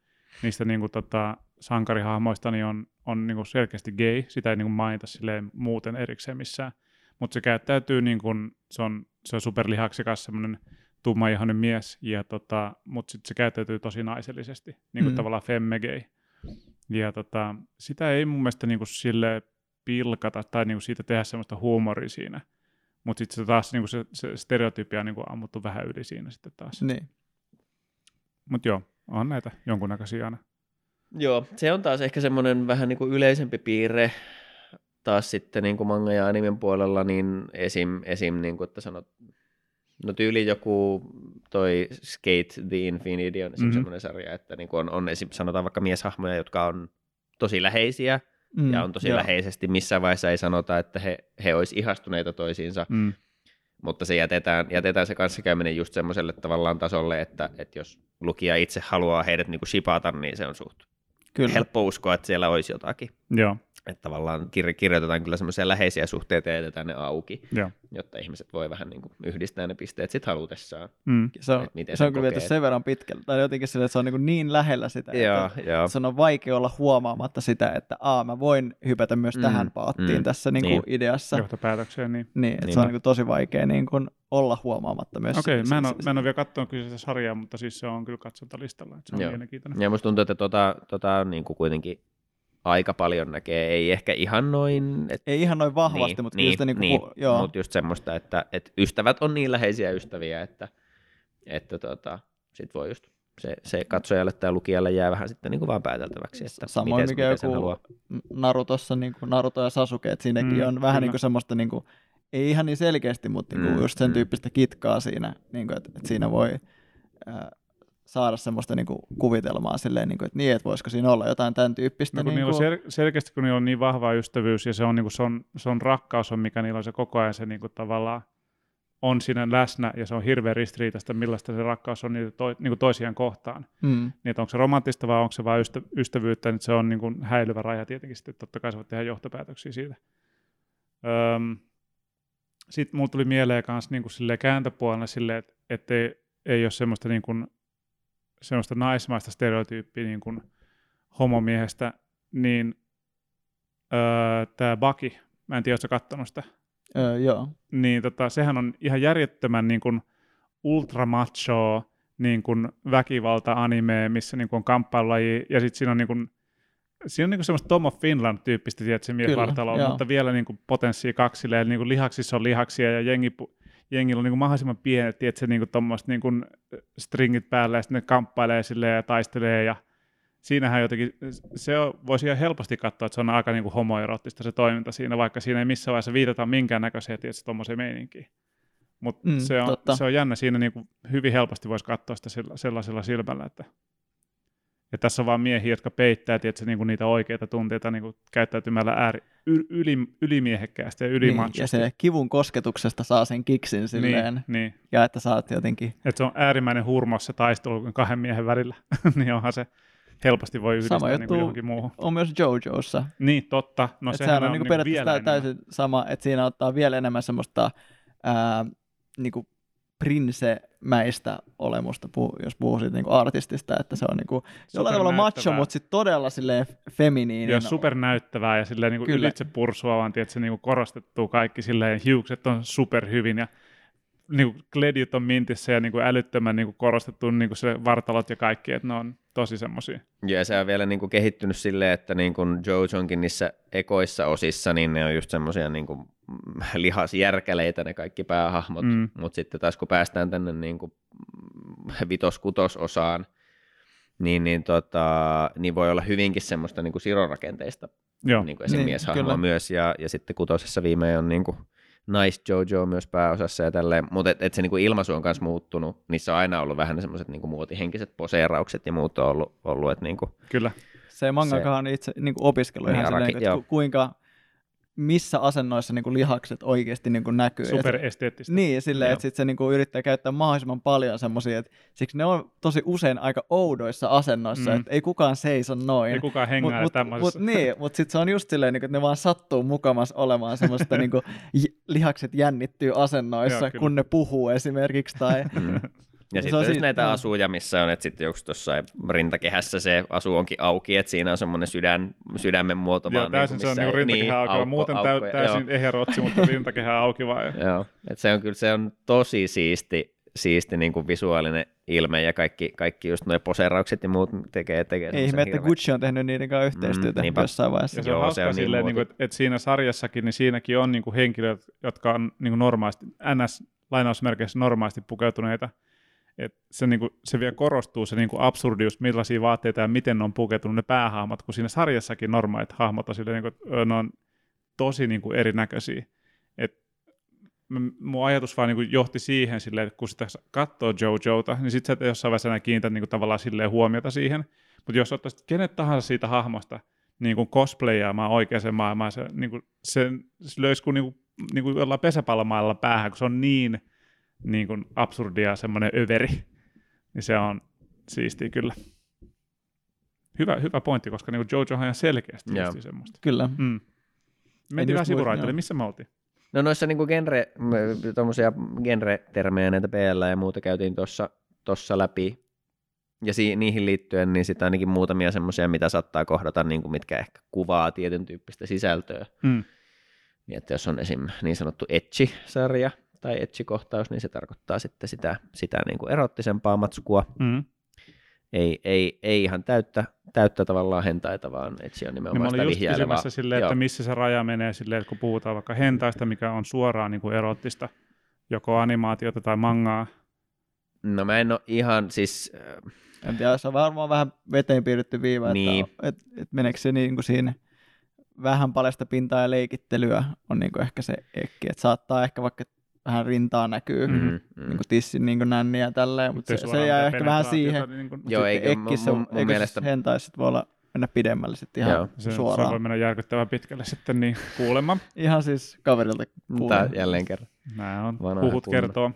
niistä niin kuin, tota, sankarihahmoista niin on, on niin kuin selkeästi gay, sitä ei niin kuin mainita silleen muuten erikseen missään. mutta se käyttäytyy niin kuin, se on, se on superlihaksikas semmoinen tummaihoinen mies, ja tota, mutta sitten se käyttäytyy tosi naisellisesti, niin kuin Mm. tavallaan femmegei. Ja tota, sitä ei mun mielestä niin kuin sille pilkata tai niin kuin siitä tehdä semmoista huumoria siinä. Mutta sitten se taas niin kuin se, se stereotypia on niin kuin ammuttu vähän yli siinä sitten taas. Niin. Mutta joo, on näitä jonkunnäköisiä aina. Joo, se on taas ehkä semmoinen vähän niin kuin yleisempi piirre taas sitten niin kuin manga ja animen puolella, niin esim, esim niin kuin, että sanot, no tyyli joku toi Skate the Infinity on. Mhm. Mm-hmm. semmoinen sarja, että niin kuin on, on esim, sanotaan vaikka mieshahmoja, jotka on tosi läheisiä Mm, ja on tosi joo. läheisesti. Missään vaiheessa ei sanota, että he, he olisi ihastuneita toisiinsa, Mm. Mutta se jätetään, jätetään se kanssakäyminen just semmoiselle tavallaan tasolle, että, että jos lukija itse haluaa heidät niin kuin shipata, niin se on suht Kyllä. helppo uskoa, että siellä olisi jotakin. Joo, Että tavallaan kir- kirjoitetaan kyllä semmoisia läheisiä suhteita ja jätetään ne auki, joo. jotta ihmiset voi vähän niin kuin yhdistää ne pisteet sit halutessaan. Mm. Se on, miten se on kyllä viety sen verran pitkälle. Tai jotenkin sille, että se on niin, niin lähellä sitä, Joo, että joo. se on vaikea olla huomaamatta sitä, että aa, mä voin hypätä myös Mm, tähän paattiin mm, tässä niin kuin niin. ideassa. Johtopäätökseen, niin. Niin, että se Niinpä. on niin kuin tosi vaikea niin kuin olla huomaamatta myös. Okei, se- mä, en se- ole, mä en ole vielä katsonut kyseistä sarjaa, mutta siis se on kyllä katsontolistalla. Että se on Joo. mielenkiintoinen. Ja musta tuntuu, että tota, tota on niin kuin kuitenkin aika paljon näkee, ei ehkä ihan noin, että Ei ihan noin vahvasti, niin, mutta niin, kyllä sitä niin niin, hu- joo. mutta just semmoista, että, että ystävät on niin läheisiä ystäviä, että, että tota, sit voi just se, se katsojalle tai lukijalle jää vähän sitten niin kuin vaan pääteltäväksi, että Samoin miten, mikä miten joku haluaa. Narutossa, niin kuin Naruto ja Sasuke, että siinäkin Mm, on vähän kyllä. niin kuin semmoista, niin kuin, ei ihan niin selkeästi, mutta niin kuin Mm, just sen mm. tyyppistä kitkaa siinä, niin kuin, että, että siinä voi ää, saada semmoista niin kuin kuvitelmaa silleen, niin kuin, että niin, että voisiko siinä olla jotain tämän tyyppistä. No, kun niin kuin, sel- selkeästi, kun niillä on niin vahva ystävyys ja se on, niin kuin, se on, se on rakkaus, on, mikä niillä on se koko ajan se niin kuin, tavallaan on siinä läsnä ja se on hirveän ristiriitaista, millaista se rakkaus on niitä to, niin kuin toisiaan kohtaan. mm, Niin, että onko se romanttista vai onko se vain ystä, ystävyyttä, niin se on niin kuin häilyvä raja tietenkin sitten, totta kai sä voit tehdä johtopäätöksiä siitä. Öm, sitten mulla tuli mieleen myös niin kuin silleen kääntöpuolella silleen, että, että ei, ei ole semmoista, niin kuin, semmoista naismaista stereotyyppiä niin kuin homomiehestä, niin öö, tämä Baki, mä en tiedä, ootko sä kattonut sitä, öö, joo. niin tota, sehän on ihan järjettömän niin kuin ultramacho niin kuin väkivalta-anime, missä niin kuin on kamppailulaji, ja sitten siinä on niin kuin, siinä on niin kuin semmoista Tom of Finland-tyyppistä, tiedätkö, miesvartaloa, mutta vielä niin kuin potenssia kaksille, eli niin kuin lihaksissa on lihaksia, ja jengi, pu- jengillä on niin kuin mahdollisimman pienet, tiedätkö, niin kuin niin kuin stringit päällä, ja sitten ne kamppailee silleen ja taistelee, ja siinähän jotenkin, se on, voisi ihan helposti katsoa, että se on aika niin kuin homoerottista se toiminta siinä, vaikka siinä ei missään vaiheessa viitata minkäännäköiseen, tietysti tuommoiseen meininkiin. Mutta Mm, se, on, totta. se on jännä, siinä niin kuin hyvin helposti voisi katsoa sitä sella- sellaisella silmällä, että ja tässä on vaan miehiä, jotka peittää tietysti, niin kuin niitä oikeita tunteita niin kuin käyttäytymällä ääri, yli, ylimiehekkäästi ja Niin, ylimachosti. ja se kivun kosketuksesta saa sen kiksin silleen, niin, niin. ja että saat jotenkin Että se on äärimmäinen hurmos se taistelu kahden miehen välillä, [laughs] niin onhan se helposti voi yhdistää Sama niin juttu kuin johonkin muuhun. on myös JoJossa. Niin, totta. No sehän sehän on, on niinku niin periaatteessa vielä enemmän. täysin sama, että siinä ottaa vielä enemmän semmoista ää, niinku prinsemäistä olemusta, jos puhuu siitä niinku artistista, että se on niinku jollain tavalla macho, mutta sitten todella silleen feminiininen. Ja supernäyttävää ja silleen niin Kyllä. ylitse pursua, vaan tiedätkö, niin kuin korostettuu kaikki silleen, hiukset on superhyvin ja niin kuin kledit on mintissä ja niin kuin älyttömän niin kuin korostettu niin kuin se vartalot ja kaikki, että ne on tosi semmoisia. Ja se on vielä niin kuin kehittynyt silleen, että niin kuin Jojonkin niissä ekoissa osissa, niin ne on just semmoisia niin kuin [laughs] lihasjärkäleitä ne kaikki päähahmot, Mm. mutta sitten taas kun päästään tänne niin kuin vitos-kutososaan, niin, niin, tota, niin voi olla hyvinkin semmoista niin kuin sirorakenteista Joo, niin kuin esim. Niin, kyllä. myös, ja, ja sitten kutosessa viimein on niin kuin nice Jojo myös pääosassa ja tälleen, mutta et, et se niin kuin ilmaisu on myös muuttunut, niissä on aina ollut vähän ne semmoiset niin kuin muotihenkiset poseeraukset ja muut on ollut, ollut että niin kuin, kyllä. Se mangakahan on itse niin kuin opiskellut Niin, ihan silleen, araki- että joo. ku, kuinka, missä asennoissa niin kuin lihakset oikeasti niin kuin näkyy. Superesteettistä. Niin, silleen, Joo. että sit se niinku yrittää käyttää mahdollisimman paljon semmoisia, että siksi ne on tosi usein aika oudoissa asennoissa, Mm. että ei kukaan seiso noin. Ei kukaan Mut, hengaa mut, tämmöisessä. mut, niin, mutta sitten se on just silleen, niinku, että ne vaan sattuu mukamas olemaan semmoista, [laughs] niinku, j- lihakset jännittyy asennoissa, Joo, kyllä. kun ne puhuu esimerkiksi, tai mm. Ja se sitten just siitä- näitä joo. asuja, missä on, että sitten joku tuossa rintakehässä se asu onkin auki, että siinä on semmoinen sydän, sydämen muoto Joo, vaan. täysin niinku, se on ei- rintakehä auki, vaan aukko- muuten aukko, täy- täysin joo. eherotsi, mutta rintakehä auki vaan. [laughs] Joo, et se on kyllä se on tosi siisti, siisti niin kuin visuaalinen ilme ja kaikki, kaikki just nuo poseraukset ja muut tekee, tekee Ei ihme, että Gucci on tehnyt niiden kanssa yhteistyötä Mm, niinpä. jossain vaiheessa. Ja se Joo, on se hauska on niin silleen, niin kuin, että siinä sarjassakin, niin siinäkin on niin kuin henkilöt, jotka on niin kuin normaalisti, ns. lainausmerkeissä normaalisti pukeutuneita. Et se, niin kuin, se vielä korostuu se niin kuin absurdius, millaisia vaatteita ja miten ne on pukeutunut ne päähahmot, kun siinä sarjassakin normaalit hahmot on, silleen, niin kuin, ne on tosi niin kuin erinäköisiä. Et mun ajatus vaan niin kuin johti siihen, silleen, että kun sitä katsoo JoJota, niin sitten sä et jossain vaiheessa enää kiinnitä niin kuin tavallaan silleen huomiota siihen. Mutta jos ottaisit kenet tahansa siitä hahmosta niin kuin cosplayaamaan oikeaan maailmaan, se, niin kuin, se, se löisi kuin, kuin, niin kuin jollain pesäpallomailla päähän, kun se on niin, niin kuin absurdia semmoinen överi. Niin se on siistiä kyllä. Hyvä, hyvä pointti, koska niin kuin Jojo on ihan selkeästi Joo. just semmoista. Kyllä. Mm. En Mentiin vähän sivuraiteille. joo. Missä me oltiin? No noissa niinku genre, tommosia genre-termejä, näitä PL ja muuta käytiin tuossa tossa läpi. Ja si- niihin liittyen, niin sitten ainakin muutamia semmoisia, mitä saattaa kohdata, niin kuin mitkä ehkä kuvaa tietyn tyyppistä sisältöä. Mm. Niin että jos on esim. niin sanottu etchi-sarja tai etchi-kohtaus, niin se tarkoittaa sitten sitä, sitä niin kuin erottisempaa matskua. Mm. Ei, ei, ei ihan täyttä, täyttä tavallaan hentaita, vaan etchi on Niin mä nimenomaan olin sitä just vihjailevaa. kysymässä silleen, että missä se raja menee silleen, että kun puhutaan vaikka hentaista, mikä on suoraan niin kuin erottista, joko animaatiota tai mangaa. No mä en ole ihan, siis äh, En tiedä, se on varmaan vähän veteen piirretty viiva, Niin. että et, et meneekö se niin kuin siinä vähän paljasta pintaa ja leikittelyä on niin kuin ehkä se ekki, että saattaa ehkä vaikka vähän rintaa näkyy, mm. mm, niin kuin tissin niin kuin nänniä ja tälleen, mutta Ei se, se suoraan jää ehkä vähän siihen. Niin kuin, Joo, mun- ekkissä, mun- mun mielestä- se hentais voi olla mennä pidemmälle sitten ihan Joo. se, se suoraan. voi mennä järkyttävän pitkälle sitten niin kuulemma. [laughs] Ihan siis kaverilta Tää kuulen. jälleen kerran. Nämä on, Vanha huhut kunno. kertoo.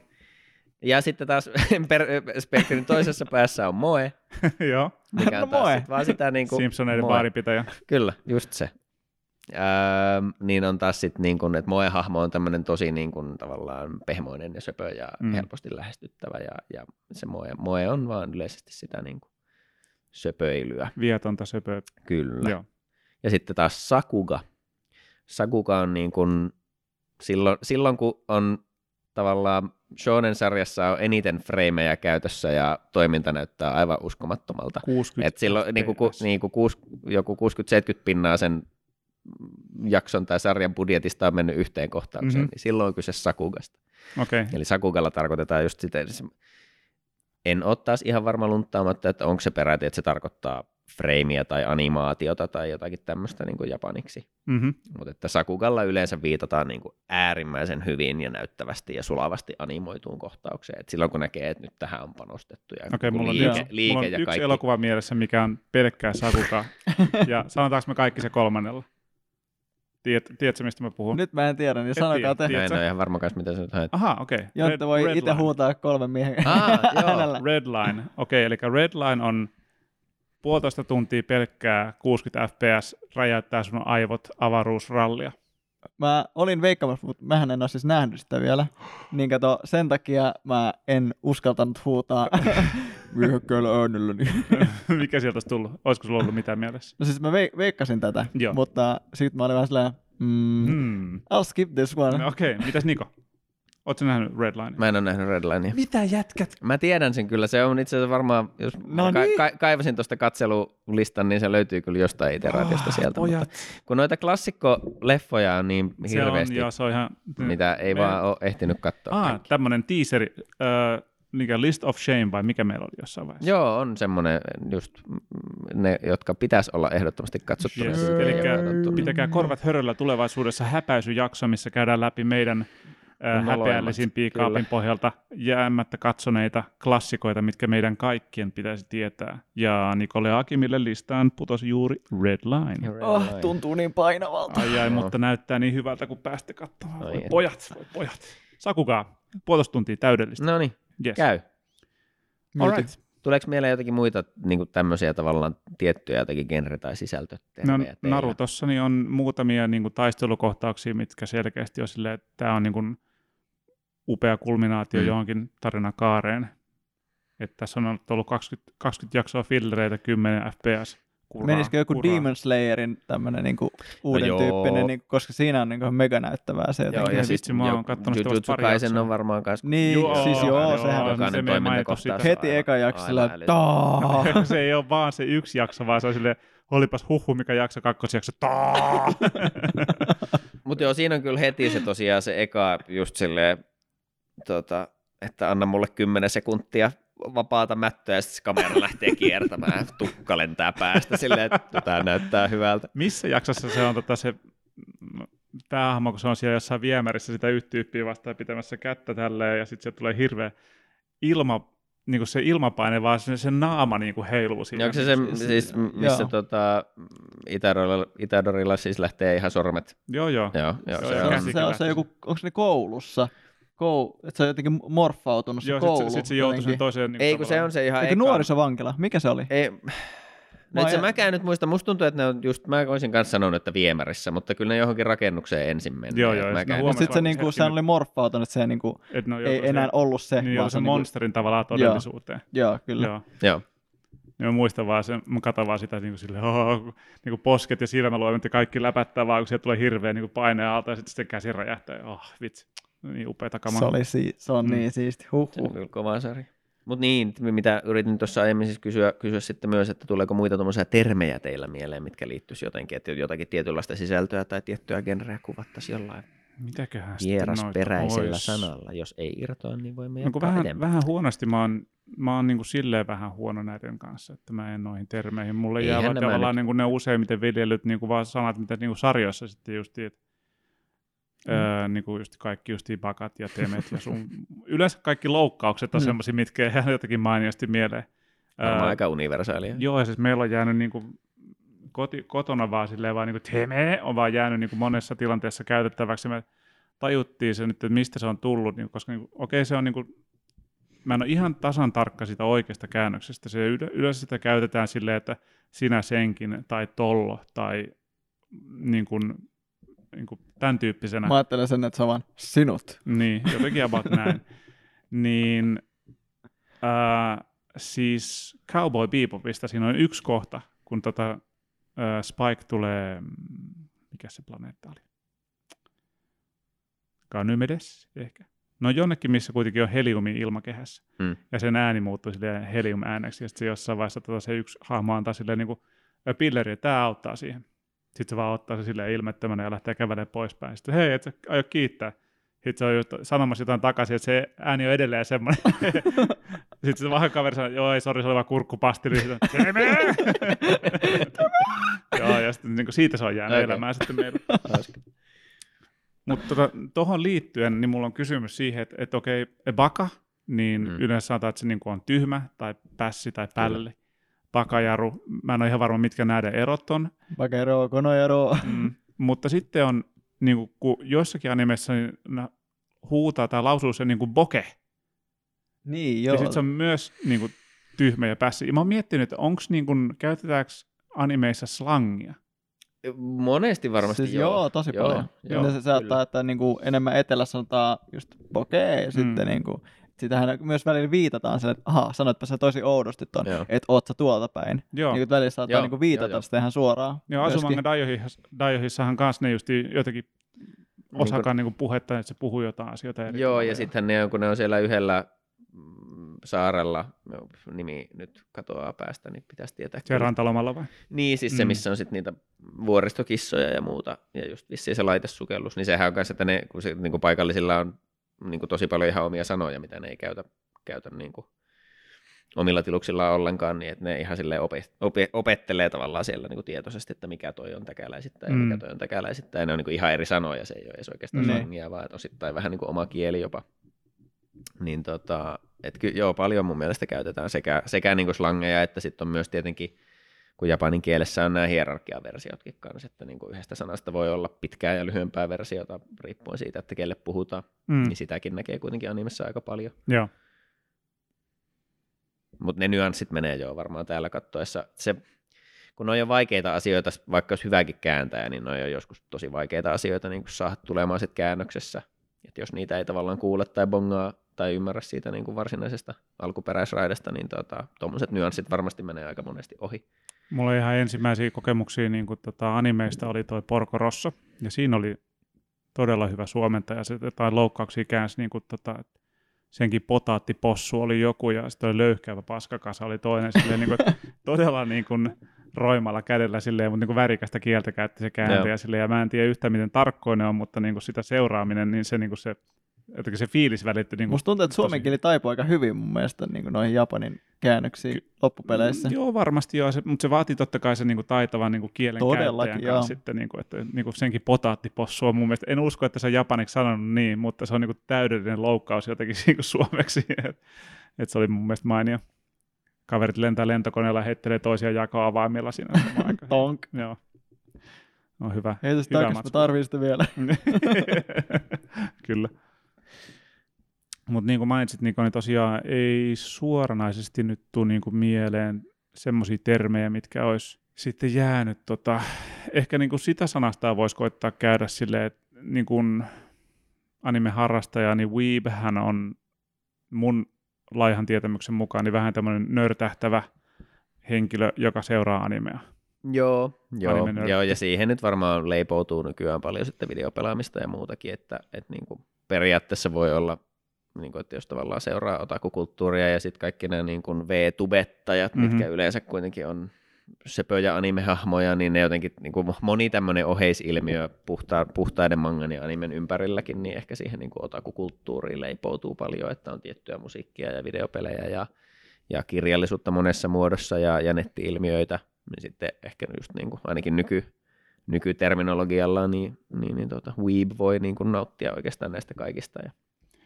Ja sitten taas [laughs] per, spektrin toisessa päässä on Moe, [laughs] Joo, mikä on No taas Moe. sit vaan sitä niin kuin, Simpsoneiden baaripitäjä. Kyllä, just se. Öö, niin on taas sitten niin kuin, että Moe-hahmo on tämmöinen tosi niin kuin, tavallaan pehmoinen ja söpö ja Mm. helposti lähestyttävä ja, ja se Moe, Moe on vaan yleisesti sitä niin kuin söpöilyä, Vietonta söpöä. kyllä. Joo. Ja sitten taas Sakuga. Sakuga on niin kuin, silloin, silloin kun on tavallaan Shonen-sarjassa on eniten freimejä käytössä ja toiminta näyttää aivan uskomattomalta. 60 Et silloin niin kuin, niin kuin kuus, joku 60-70 pinnaa sen jakson tai sarjan budjetista on mennyt yhteen kohtaukseen, Mhm. mm-hmm. niin silloin on kyse Sakugasta. Okay. Eli Sakugalla tarkoitetaan just sitä, en ole taas ihan varma lunttaamatta, että onko se peräti, että se tarkoittaa freimiä tai animaatiota tai jotakin tämmöistä niin kuin japaniksi. mm-hmm. Mutta että Sakugalla yleensä viitataan niin kuin äärimmäisen hyvin ja näyttävästi ja sulavasti animoituun kohtaukseen. Et silloin kun näkee, että nyt tähän on panostettu ja niin mulla on, liike, yksi, liike mulla on ja yksi kaikki. elokuva mielessä, mikä on pelkkää sakukaa. [laughs] ja sanotaanko me kaikki se kolmannella? Tiet, tiedätkö, mistä mä puhun? Nyt mä en tiedä, niin Et sanokaa tiedä. te. Mä en Tiedätkö? ole ihan varma kanssa, mitä sä nyt haet. Aha, okei. Okay. Jontta voi itse Line. huutaa kolmen miehen Aa, [laughs] joo. Redline. Okei, okay, eli Redline on puolitoista tuntia pelkkää 60 fps, räjäyttää sun aivot avaruusrallia. Mä olin veikkaamassa, mutta mähän en ole siis nähnyt sitä vielä. Niin kato, sen takia mä en uskaltanut huutaa [laughs] myöhäkkäällä äänelläni. [laughs] Mikä sieltä olisi tullut? Olisiko sulla ollut mitään mielessä? No siis mä veik- veikkasin tätä, Joo. mutta sitten mä olin vähän silleen, mm, Hmm. I'll skip this one. No, Okei, okay. mitäs Niko? Oletko nähnyt Redline? Mä en ole nähnyt Redlinea. Mitä jätkät? Mä tiedän sen kyllä, se on itse asiassa varmaan, jos No ka- niin. ka- kaivasin tuosta katselulistan, niin se löytyy kyllä jostain iteraatiosta Ah, sieltä. pojat. Mutta kun noita klassikkoleffoja on niin Se on, hirveästi, joo, se on ihan... mitä ei Me- vaan ole ehtinyt katsoa. Ah, kaikki. tämmönen teaseri, äh, mikä List of Shame vai mikä meillä oli jossain vaiheessa? Joo, on semmoinen just ne, jotka pitäisi olla ehdottomasti katsottuna. Yes. katsottu. pitäkää korvat höröllä tulevaisuudessa häpäisyjakso, missä käydään läpi meidän häpeällisimpiä kaapin pohjalta jäämättä katsoneita klassikoita, mitkä meidän kaikkien pitäisi tietää. Ja Nikole Akimille listaan putosi juuri Red Line. Oh, tuntuu niin painavalta. Ai ai, Joo. mutta näyttää niin hyvältä, kun päästä katsomaan. Voi pojat, voi pojat. Sakukaa, puolitoista tuntia täydellistä. No niin, Yes. käy. All right. Tuleeko mieleen jotakin muita niin tämmöisiä tavallaan tiettyjä jotakin genre- tai No, sisältötermejä teillä? Narutossa niin on muutamia niin kuin, taistelukohtauksia, mitkä selkeästi on silleen, että tämä on niin kuin, upea kulminaatio mm. johonkin tarinakaareen. Että tässä on ollut 20, 20 jaksoa fillereitä, 10 fps. Kuraa, Menisikö joku kuraa. Demon Slayerin tämmönen niinku uuden joo. tyyppinen, niinku, koska siinä on niinku mega näyttävää se Joo, jotenkin. ja Vitsi, sitten mä oon kattonut sitä vasta pari jaksoa. on varmaan kans... Niin, Joo, siis joo, joo, sehän se on ei mainittu toimintakohtaus sitä. heti aivan- eka jakso sillä taa. [laughs] se ei ole vaan se yksi jakso, vaan se on silleen, olipas huhu, mikä jakso, kakkosjakso, taa! [laughs] Mutta joo, siinä on kyllä heti se tosiaan se eka just silleen, tota, että anna mulle 10 sekuntia vapaata mättöä ja sitten se kamera lähtee kiertämään, tukka lentää päästä silleen, että tämä näyttää hyvältä. Missä jaksossa se on tota se päähahmo, kun se on siellä jossain viemärissä sitä yhtä tyyppiä vastaan pitämässä kättä tälleen, ja sitten sieltä tulee hirveä ilma, niin kuin se ilmapaine, vaan se, se naama niin kuin heiluu siinä. Onko se se, siis, missä Joo. tota, Itadorilla, Itadorilla siis lähtee ihan sormet? Joo, joo. Joo, joo, Joo, se, Se on, on, se, on, se joku, onko se koulussa? Kou, että se on jotenkin morfautunut se Joo, koulu. sitten se, sit se joutui sen toiseen. Niin ei kun se on se ihan Eikö eka. nuorisovankila? Mikä se oli? Ei, Mä nyt se ajan- mäkään nyt muista, musta tuntuu, että ne on just, mä olisin kanssa sanonut, että viemärissä, mutta kyllä ne johonkin rakennukseen ensin menee. Joo, joo, ja Mäkään- sit Mutta huomasin, sitten se, niinku, sehän oli morfautunut, että se niinku, Et ne on ei joutunut enää ollut se. Niin, vaan joo, se niinku- monsterin tavallaan todellisuuteen. Joo, kyllä. Joo. Joo. Ja mä muistan vaan sen, mä katson vaan sitä niin kuin sille, oh, niin kuin posket ja silmäluomet ja kaikki läpättää vaan, kun sieltä tulee hirveä niin kuin paine alta ja sitten sitten käsi räjähtää. Oh, vitsi. Niin upeita kamaa. Se, oli si- se on Mm. niin siisti. Huh, Se on kyllä kova sarja. Mutta niin, mitä yritin tuossa aiemmin siis kysyä, kysyä sitten myös, että tuleeko muita tuommoisia termejä teillä mieleen, mitkä liittyisi jotenkin, että jotakin tietynlaista sisältöä tai tiettyä genreä kuvattaisiin jollain Mitäköhän vierasperäisellä ois? sanalla. Jos ei irtoa, niin voimme No, jatkaa vähän, edempään. vähän huonosti mä oon, mä oon niin kuin silleen vähän huono näiden kanssa, että mä en noihin termeihin. Mulle jää Eihän nämä tavallaan nyt- niin kuin ne useimmiten viljelyt niin kuin vaan sanat, mitä niin kuin sarjoissa sitten just että Mm. Öö, niin kuin just kaikki just bakat ja temet ja sun. Yleensä kaikki loukkaukset on Mm. semmoisia, mitkä jää jotenkin mainiosti mieleen. Varmaan Öö, aika universaalia. Joo, ja siis meillä on jäänyt niin kuin koti, kotona vaan silleen vaan niin kuin teme on vaan jäänyt niin kuin monessa tilanteessa käytettäväksi. Me tajuttiin se nyt, että mistä se on tullut, niin, koska niin kuin, okei se on niin kuin, mä en ole ihan tasan tarkka siitä oikeasta käännöksestä. Se yle- yleensä sitä käytetään silleen, että sinä senkin tai tollo tai niin kuin, niin kuin tämän tyyppisenä. Mä ajattelen sen, että se on vaan sinut. Niin, jotenkin about [laughs] näin. Niin, ää, siis Cowboy Bebopista siinä on yksi kohta, kun tota, ää, Spike tulee, mm, mikä se planeetta oli? Ganymedes ehkä. No jonnekin, missä kuitenkin on heliumi ilmakehässä. Mm. Ja sen ääni muuttuu silleen helium-ääneksi. Ja sitten se jossain vaiheessa tota, se yksi hahmo antaa silleen niin kuin, pilleri, että tämä auttaa siihen. Sitten se vaan ottaa se silleen ilmettömänä ja lähtee kävelemään poispäin. Sitten hei, et sä aio kiittää. Sitten se on just sanomassa jotain takaisin, että se ääni on edelleen semmoinen. [laughs] Sitten se vähän kaveri sanoo, joo ei, sori, se oli vaan kurkkupastili. [laughs] Joo, ja sitten niin siitä se on jäänyt okay. elämään sitten meillä. Mutta tuohon tota, liittyen, niin mulla on kysymys siihen, että, että okei, baka, niin Mm. yleensä sanotaan, että se niin on tyhmä tai pässi tai pälli. Bakajaru, mä en ole ihan varma, mitkä näiden erot on. Bakero, konojaro. Mm. Mutta sitten on, niin kuin, kun joissakin animessa niin huutaa tai lausuu se niin kuin boke, Niin, ja joo. sitten se on myös niin kuin, tyhmä ja pässi. Ja mä oon miettinyt, että onko niin kuin, käytetäänkö animeissa slangia? Monesti varmasti siis joo. joo. tosi Joo, paljon. joo, se saattaa, että niinku enemmän etelässä sanotaan just bokeh, ja sitten Mm. niinku, sitähän myös välillä viitataan sille, että aha, sanoitpa sä tosi oudosti ton, Joo. että oot sä tuolta päin. Joo. Niin välillä saattaa Joo, niinku viitata joo, sitä ihan suoraan. Joo. Asumanga Daiohissa, Daiohissahan kanssa ne just jotenkin osakaan niin puhetta, että se puhuu jotain asioita eri Joo, tavalla. ja sittenhän ne on, kun ne on siellä yhdellä mm, saarella, no, nimi nyt katoaa päästä, niin pitäisi tietää. Se rantalomalla vai? Niin, siis se, Mm. missä on sitten niitä vuoristokissoja ja muuta, ja just vissiin se laitesukellus, niin sehän on kanssa, että ne, kun se, niin kuin paikallisilla on niin kuin tosi paljon ihan omia sanoja, mitä ne ei käytä, käytä niin kuin omilla tiluksillaan ollenkaan, niin että ne ihan silleen ope, ope, opettelee tavallaan siellä niin kuin tietoisesti, että mikä toi on täkäläisittäin ja Mm. mikä toi on täkäläisittäin, ja ne on niin kuin ihan eri sanoja, se ei ole edes oikeastaan Niin. slangia, vaan että osittain vähän niin kuin oma kieli jopa. Niin tota, et ky, joo, paljon mun mielestä käytetään sekä, sekä niin kuin slangeja, että sitten on myös tietenkin, kun japanin kielessä on nämä hierarkiaversiotkin kanssa, että niin kuin yhdestä sanasta voi olla pitkää ja lyhyempää versiota, riippuen siitä, että kelle puhutaan, Mm. niin sitäkin näkee kuitenkin animessa aika paljon. Joo. Mutta ne nyanssit menee jo varmaan täällä kattoessa. Se, kun on jo vaikeita asioita, vaikka olisi hyväkin kääntäjä, niin ne on jo joskus tosi vaikeita asioita niin saada tulemaan sitten käännöksessä. Et jos niitä ei tavallaan kuule tai bongaa, tai ymmärrä siitä niin kuin varsinaisesta alkuperäisraidasta, niin tuommoiset tota, nyanssit varmasti menee aika monesti ohi. Mulla ihan ensimmäisiä kokemuksia niin kuin tota animeista oli toi Porco Rosso, ja siinä oli todella hyvä suomentaja. Se jotain loukkauksia käänsi, niin kuin tota, senkin potaattipossu oli joku, ja sitten oli löyhkäävä paskakasa oli toinen. Silleen, niin kuin, [laughs] todella niin kuin, roimalla kädellä silleen, mutta niin kuin värikästä kieltä käytti se kääntäjä silleen, ja mä en tiedä yhtään miten tarkkoinen on, mutta niin kuin sitä seuraaminen, niin se, niin kuin se jotenkin se fiilis välittyi. Niin Musta tuntuu, että suomen kieli taipuu aika hyvin mun mielestä niin kuin noihin Japanin käännöksiin Ky- loppupeleissä. Joo, varmasti joo, se, mutta se vaatii totta kai sen niin kuin taitavan niin kuin kielen Todellakin, käyttäjän kanssa sitten, niin kuin, että niin kuin senkin potaattipossu on mun mielestä, en usko, että se on japaniksi sanonut niin, mutta se on niin kuin täydellinen loukkaus jotenkin [laughs] niin kuin suomeksi, että et se oli mun mielestä mainio. Kaverit lentää lentokoneella ja heittelee toisia jako-avaimilla siinä. [laughs] Tonk. Joo. On hyvä. Heitä sitä takaisin, mä sitä vielä. [laughs] Kyllä. Mutta niin kuin mainitsit, niin, niin tosiaan ei suoranaisesti nyt tule niin kuin mieleen semmoisia termejä, mitkä olisi sitten jäänyt. Tota, ehkä niin kuin sitä sanasta voisi koittaa käydä silleen, että niin kuin anime-harrastaja, niin Weebhän on mun laihan tietämyksen mukaan niin vähän tämmöinen nörtähtävä henkilö, joka seuraa animea. Joo, joo, joo, ja siihen nyt varmaan leipoutuu nykyään paljon sitten videopelaamista ja muutakin, että, että niin kuin periaatteessa voi olla niin kuin, että jos tavallaan seuraa otakukulttuuria ja sitten kaikki nämä niin kuin V-tubettajat, mm-hmm. mitkä yleensä kuitenkin on söpöjä animehahmoja, niin ne jotenkin niin kuin moni tämmöinen oheisilmiö puhta, puhtaiden mangan ja animen ympärilläkin, niin ehkä siihen niin kuin otakukulttuuriin leipoutuu paljon, että on tiettyä musiikkia ja videopelejä ja, ja kirjallisuutta monessa muodossa ja, ja netti-ilmiöitä, niin sitten ehkä just niin kuin, ainakin nyky, nykyterminologialla, niin, niin, niin tuota, Weeb voi niin kuin nauttia oikeastaan näistä kaikista ja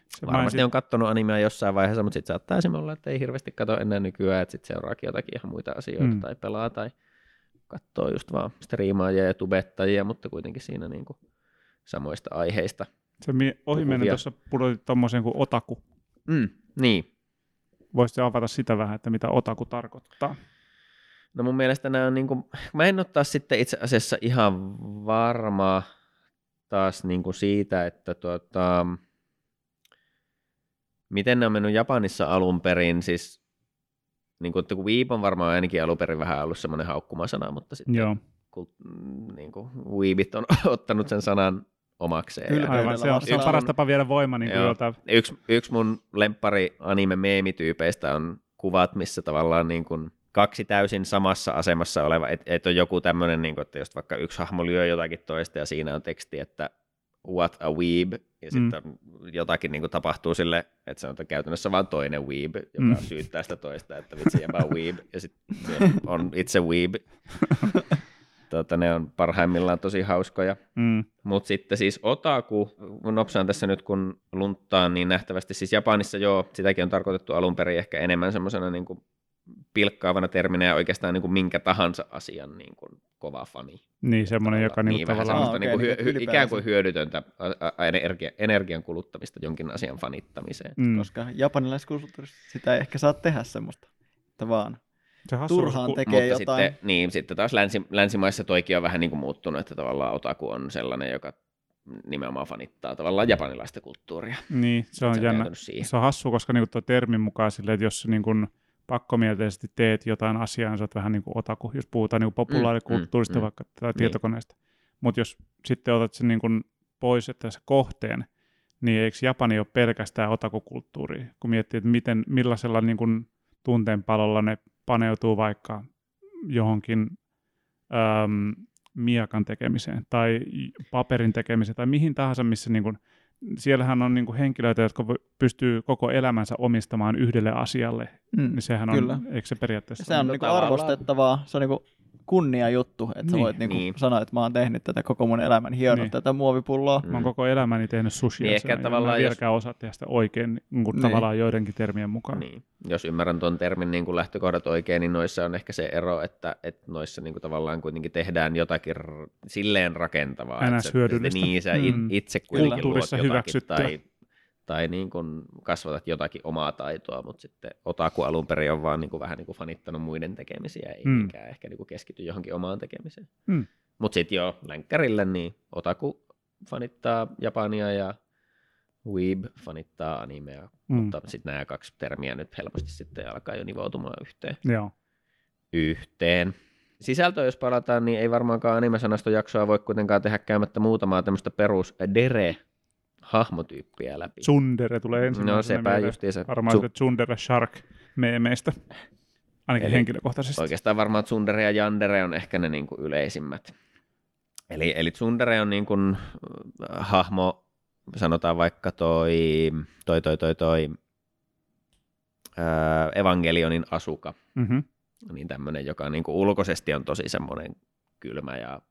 se Varmasti on katsonut animea jossain vaiheessa, mutta sitten saattaa esimerkiksi olla, että ei hirveästi katso enää nykyään, että sitten seuraakin jotakin ihan muita asioita mm. tai pelaa tai katsoo just vaan striimaajia ja tubettajia, mutta kuitenkin siinä niin kuin samoista aiheista. Se ohimennen tuossa pudotit tuommoisen kuin otaku. Mm, niin. Voisitko avata sitä vähän, että mitä otaku tarkoittaa? No mun mielestä nämä on niin kuin, mä en ole taas sitten itse asiassa ihan varma taas niin kuin siitä, että tuota, miten ne on mennyt Japanissa alun perin, siis niin kuin, kun Weeb on varmaan ainakin alun perin vähän ollut semmoinen haukkumasana, mutta sitten Joo. Kun, niin kuin, Weebit on [laughs] ottanut sen sanan omakseen. Kyllä, aivan, se on, se on paras tapa viedä voima. Niin kuin yksi, yksi mun lemppari anime-meemityypeistä on kuvat, missä tavallaan niin kuin kaksi täysin samassa asemassa oleva, että et on joku tämmöinen, niin kuin, että jos vaikka yksi hahmo lyö jotakin toista ja siinä on teksti, että what a weeb, ja mm. sitten jotakin niin kuin tapahtuu sille, että se on käytännössä vain toinen weeb, joka mm. syyttää sitä toista, että vitsi jäbä weeb, ja sitten on itse weeb. [laughs] Tuota, ne on parhaimmillaan tosi hauskoja. Mm. Mutta sitten siis otaku, nopsaan tässä nyt kun lunttaan, niin nähtävästi siis Japanissa joo, sitäkin on tarkoitettu alun perin ehkä enemmän semmoisena niin kuin pilkkaavana terminä ja oikeastaan niin kuin minkä tahansa asian niin kuin kova fani. Niin, semmoinen, joka niin, niin tavallaan... okay, niin kuin hyö, hy, ikään kuin hyödytöntä energia, energian kuluttamista jonkin asian fanittamiseen. Mm. Koska japanilaiskulttuurissa sitä ei ehkä saa tehdä semmoista, että vaan se turhaan tekee mutta jotain. Sitten, niin, sitten taas länsi, länsimaissa toikin on vähän niin kuin muuttunut, että tavallaan otaku on sellainen, joka nimenomaan fanittaa tavallaan japanilaista kulttuuria. Niin, se on jännä. Se on hassu, koska niin tuo termin mukaan sille, että jos niin kuin, pakkomielteisesti teet jotain asiaa, niin sä oot vähän niin kuin otaku, jos puhutaan niin populaarikulttuurista mm, mm, vaikka tai niin. tietokoneesta. Mutta jos sitten otat sen niin kuin pois, että se kohteen, niin eikö Japani ole pelkästään otakukulttuuri, kun miettii, että miten, millaisella niin kuin tunteenpalolla ne paneutuu vaikka johonkin äm, miakan tekemiseen tai paperin tekemiseen tai mihin tahansa, missä niin kuin siellähän on niinku henkilöitä, jotka pystyy koko elämänsä omistamaan yhdelle asialle, mm, niin sehän on, kyllä. eikö se periaatteessa? Se on niinku arvostettavaa, se on niinku kunnia juttu, että niin. sä voit niinku niin. sanoa, että mä oon tehnyt tätä koko mun elämän, hionnut niin. tätä muovipulloa. Mä oon koko elämäni tehnyt sushia, niin ehkä tavallaan jos... osaa tehdä sitä oikein niin kuin niin. tavallaan joidenkin termien mukaan. Niin. Jos ymmärrän tuon termin niin kuin lähtökohdat oikein, niin noissa on ehkä se ero, että, että noissa niin kuin tavallaan kuitenkin tehdään jotakin r- silleen rakentavaa. Ns. Että sä, niin, sä mm. itse kuitenkin luot jotakin tai tai niin kuin kasvatat jotakin omaa taitoa, mutta sitten otaku alun perin on vaan niin kuin vähän niin kuin fanittanut muiden tekemisiä, ei mm. ehkä niin kuin keskity johonkin omaan tekemiseen. Mm. Mutta sitten jo länkkärille, niin otaku fanittaa Japania ja Weeb fanittaa animea, Mm. mutta sitten nämä kaksi termiä nyt helposti sitten alkaa jo nivoutumaan yhteen. Joo. yhteen. Sisältöä jos palataan, niin ei varmaankaan anime-sanastojaksoa voi kuitenkaan tehdä käymättä muutamaa tämmöistä perus dere hahmotyyppiä läpi. Tsundere tulee ensimmäisenä no sepä mieleen. justiinsa. Varmaan sitä Tsundere Shark meemeistä. Ainakin Eli- henkilökohtaisesti. Oikeastaan varmaan Tsundere ja Yandere on ehkä ne niin kuin yleisimmät. Eli, eli Tsundere on niin kuin, äh, hahmo, sanotaan vaikka toi, toi, toi, toi, toi ää, Evangelionin asuka, Mm-hmm. niin tämmöinen, joka niin kuin ulkoisesti on tosi semmoinen kylmä ja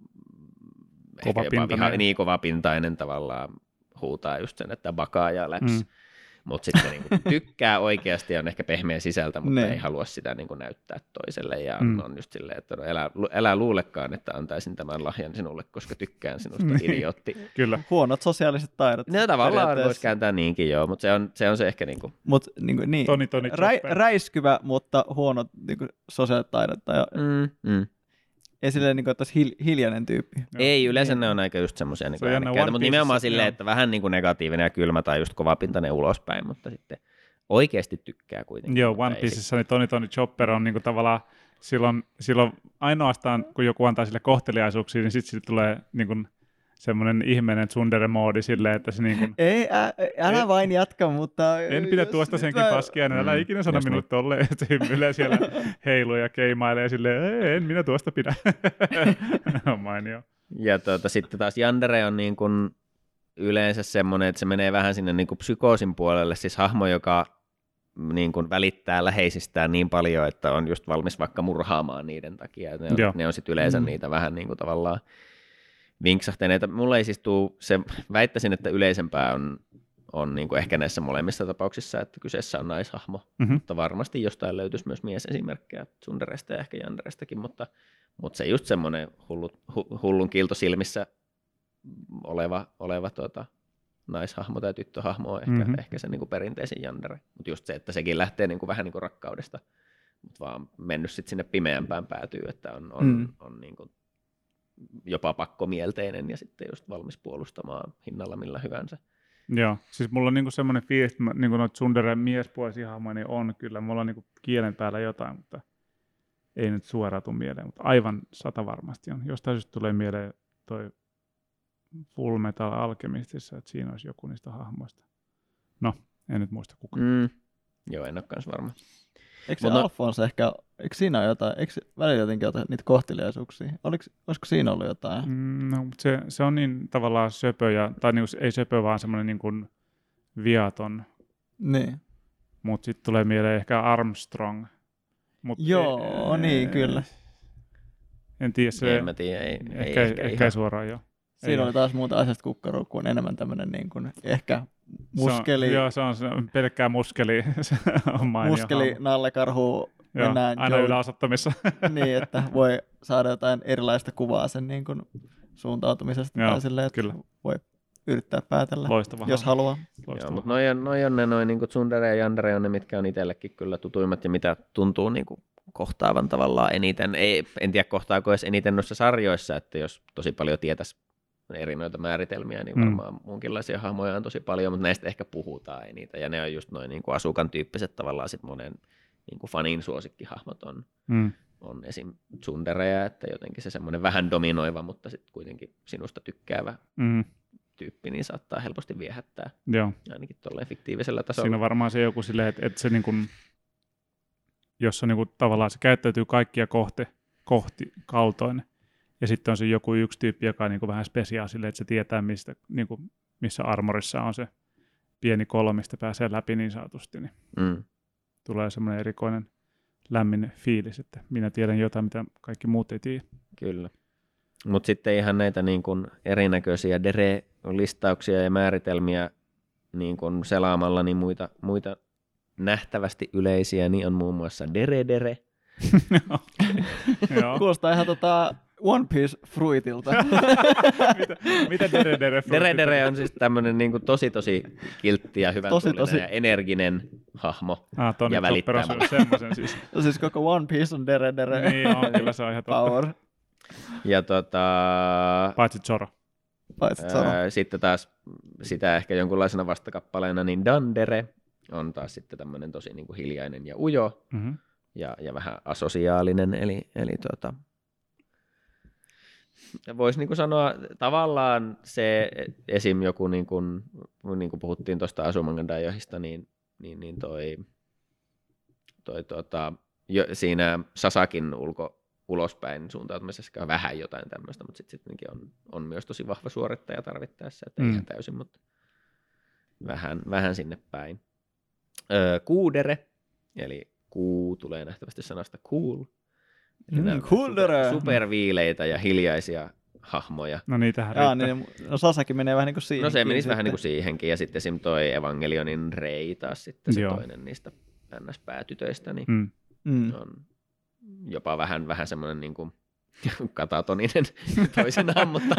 ehkä jopa Kovapintainen. viha, niin kovapintainen tavallaan huutaa just sen, että bakaa ja läps. Mm. Mm. Mutta sitten niin kuin tykkää oikeasti ja on ehkä pehmeä sisältä, mutta Niin. ei halua sitä niin kuin näyttää toiselle. Ja Mm. mm. on just silleen, että no älä, älä luulekaan, että antaisin tämän lahjan sinulle, koska tykkään sinusta, Niin. idiootti. [laughs] Kyllä. Huonot sosiaaliset taidot. No tavallaan voisi kääntää niinkin joo, mutta se on, se on se ehkä niin kuin, Mut, niin, kuin, niin. Toni Toni Rä, räiskyvä, mutta huonot niin kuin, sosiaaliset taidot. Tai mm, mm. Ei silleen, niin kuin, että olisi hil, hiljainen tyyppi. Joo. Ei, yleensä Niin. ne on aika just semmoisia niin Se äänekkäitä, mutta Piecessa, nimenomaan silleen, joo. että vähän niin kuin negatiivinen ja kylmä tai just kovapintainen ulospäin, mutta sitten oikeasti tykkää kuitenkin. Joo, One ei Piecessa niin Toni Toni Chopper on niinku tavallaan silloin, silloin ainoastaan, kun joku antaa sille kohteliaisuuksia, niin sitten sille tulee niinku semmoinen ihmeinen tsundere-moodi silleen, että se niinku, [laughs] Ei, ä, älä En- vain jatka, mutta... en pidä jos tuosta senkin mä- paskia, niin älä Mm, ikinä sano minulle niin. tolleen, että se hymyilee siellä [laughs] heiluu ja keimailee silleen, "Ei, en minä tuosta pidä. [laughs] on mainio. Ja tuota, sitten taas Yandere on niin kuin yleensä semmoinen, että se menee vähän sinne niin kuin psykoosin puolelle, siis hahmo, joka niin kuin välittää läheisistään niin paljon, että on just valmis vaikka murhaamaan niiden takia. Ne Joo. on, ne on sitten yleensä Mm. niitä vähän niin kuin tavallaan vinksahteneita. Mulla ei siis tuu, se, väittäisin, että yleisempää on, on niin kuin ehkä näissä molemmissa tapauksissa, että kyseessä on naishahmo, Mhm. mutta varmasti jostain löytyisi myös miesesimerkkejä Tsunderesta ja ehkä Yanderestakin, mutta, mutta se just semmoinen hullu, hu, hullun kilto silmissä oleva, oleva tuota, naishahmo tai tyttöhahmo on ehkä, Mhm. mm-hmm. ehkä se niin kuin perinteisin Yandere. Mutta just se, että sekin lähtee niin kuin vähän niin kuin rakkaudesta, mutta vaan mennyt sitten sinne pimeämpään päätyy, että on, on, mm. on niin kuin jopa pakkomielteinen ja sitten just valmis puolustamaan hinnalla millä hyvänsä. Joo, siis mulla on niinku semmoinen fiilis, että niinku noita tsundere miespuolisia hahmoja niin on kyllä. Mulla on niinku kielen päällä jotain, mutta ei nyt suoraan tule mieleen, mutta aivan sata varmasti on. Jostain syystä tulee mieleen toi Full Metal Alchemistissa, että siinä olisi joku niistä hahmoista. No, en nyt muista kuka. Mm. Joo, en ole varma. Eikö se Mutta- Alphonse ehkä, eikö siinä ole jotain, eikö välillä jotenkin jotain niitä kohteliaisuuksia? Oliko, olisiko siinä ollut jotain? Mm, no, mutta se, se on niin tavallaan söpö, ja, tai niinku, ei söpö, vaan semmoinen niinku viaton, Niin. mutta sitten tulee mieleen ehkä Armstrong. Mut Joo, niin, kyllä. En tiedä, se en mä tiedä, ei, ehkä, ei ehkä, ehkä, ihan. ei suoraan jo. Siinä Ei oli taas muuta asiasta kukkaru kuin enemmän tämmöinen niin kuin, ehkä muskeli, Se on, joo, se on, se pelkkää muskeli. se on mainio muskeli hahmo. nallekarhu Joo, mennään aina yläosattomissa. [laughs] niin, että voi saada jotain erilaista kuvaa sen niin kuin suuntautumisesta Joo, tai silleen, että kyllä. voi yrittää päätellä, Loistava jos haluaa. Loistava Joo, mutta noi on, noi on ne noin niin Tsundere ja Yandere on ne, mitkä on itsellekin kyllä tutuimmat ja mitä tuntuu niin kuin kohtaavan tavallaan eniten. Ei, en tiedä kohtaako edes eniten noissa sarjoissa, että jos tosi paljon tietäisi eri noita määritelmiä, niin Mm. varmaan muunkinlaisia hahmoja on tosi paljon, mutta näistä ehkä puhutaan eniten. Ja ne on just noin niin kuin asukan tyyppiset tavallaan sit monen niin kuin fanin suosikkihahmot on, Mm. on esim. Tsundereja, että jotenkin se semmoinen vähän dominoiva, mutta sitten kuitenkin sinusta tykkäävä Mm. tyyppi, niin saattaa helposti viehättää, Joo. ainakin tolleen fiktiivisellä tasolla. Siinä on varmaan se joku silleen, että, että se niin kuin, jossa niin kuin, tavallaan se käyttäytyy kaikkia kohti, kohti kaltoin. Ja sitten on se joku yksi tyyppi, joka on niin kuin vähän spesiaa silleen, että se tietää, mistä, niin kuin, missä armorissa on se pieni kolo, mistä pääsee läpi niin sanotusti. Niin Mm. tulee semmoinen erikoinen lämmin fiilis, että minä tiedän jotain, mitä kaikki muut ei tiedä. Kyllä. Mutta sitten ihan näitä niin kun erinäköisiä dere-listauksia ja määritelmiä niin kun selaamalla, niin muita, muita nähtävästi yleisiä, niin on muun muassa dere-dere. [laughs] [laughs] Joo. Kuulostaa ihan tota One Piece Fruitilta. [laughs] mitä, mitä [laughs] dere dere Dere-dere on siis tämmöinen niin tosi tosi kiltti ja hyvän Tosi, tosi, ja energinen hahmo. Ah, Toni ja välittävä. semmoisen siis. [laughs] siis koko One Piece on dere dere niin on, kyllä se on ihan totta. power. Ja tota, Paitsi Zoro. Laitat sanoa. Ää, sitten taas sitä ehkä jonkunlaisena vastakappaleena, niin Dandere on taas sitten tämmöinen tosi niin kuin hiljainen ja ujo Mm-hmm. ja, ja vähän asosiaalinen, eli, eli tota, voisi niin sanoa tavallaan se esim. joku, niin kuin, niin kuin puhuttiin tuosta Asumangandajohista, niin, niin, niin toi, toi tota, jo, siinä Sasakin ulko, ulospäin suuntautumisessa on vähän jotain tämmöistä, mutta sitten sittenkin on, on myös tosi vahva suorittaja tarvittaessa, että ei Mm. ihan täysin, mutta vähän, vähän sinne päin. Öö, kuudere, eli kuu tulee nähtävästi sanasta cool. Mm. Super, superviileitä ja hiljaisia hahmoja. No niitähän Jaa, riittää. niin, no Sasakin menee vähän niin kuin siihen. No se menisi vähän niin kuin siihenkin, ja sitten esim. toi Evangelionin Rei taas sitten se Joo. toinen niistä NS-päätytöistä, niin Mm. Mm. on jopa vähän, vähän semmoinen niin kuin [laughs] katatoninen [laughs] toisenaan, mutta,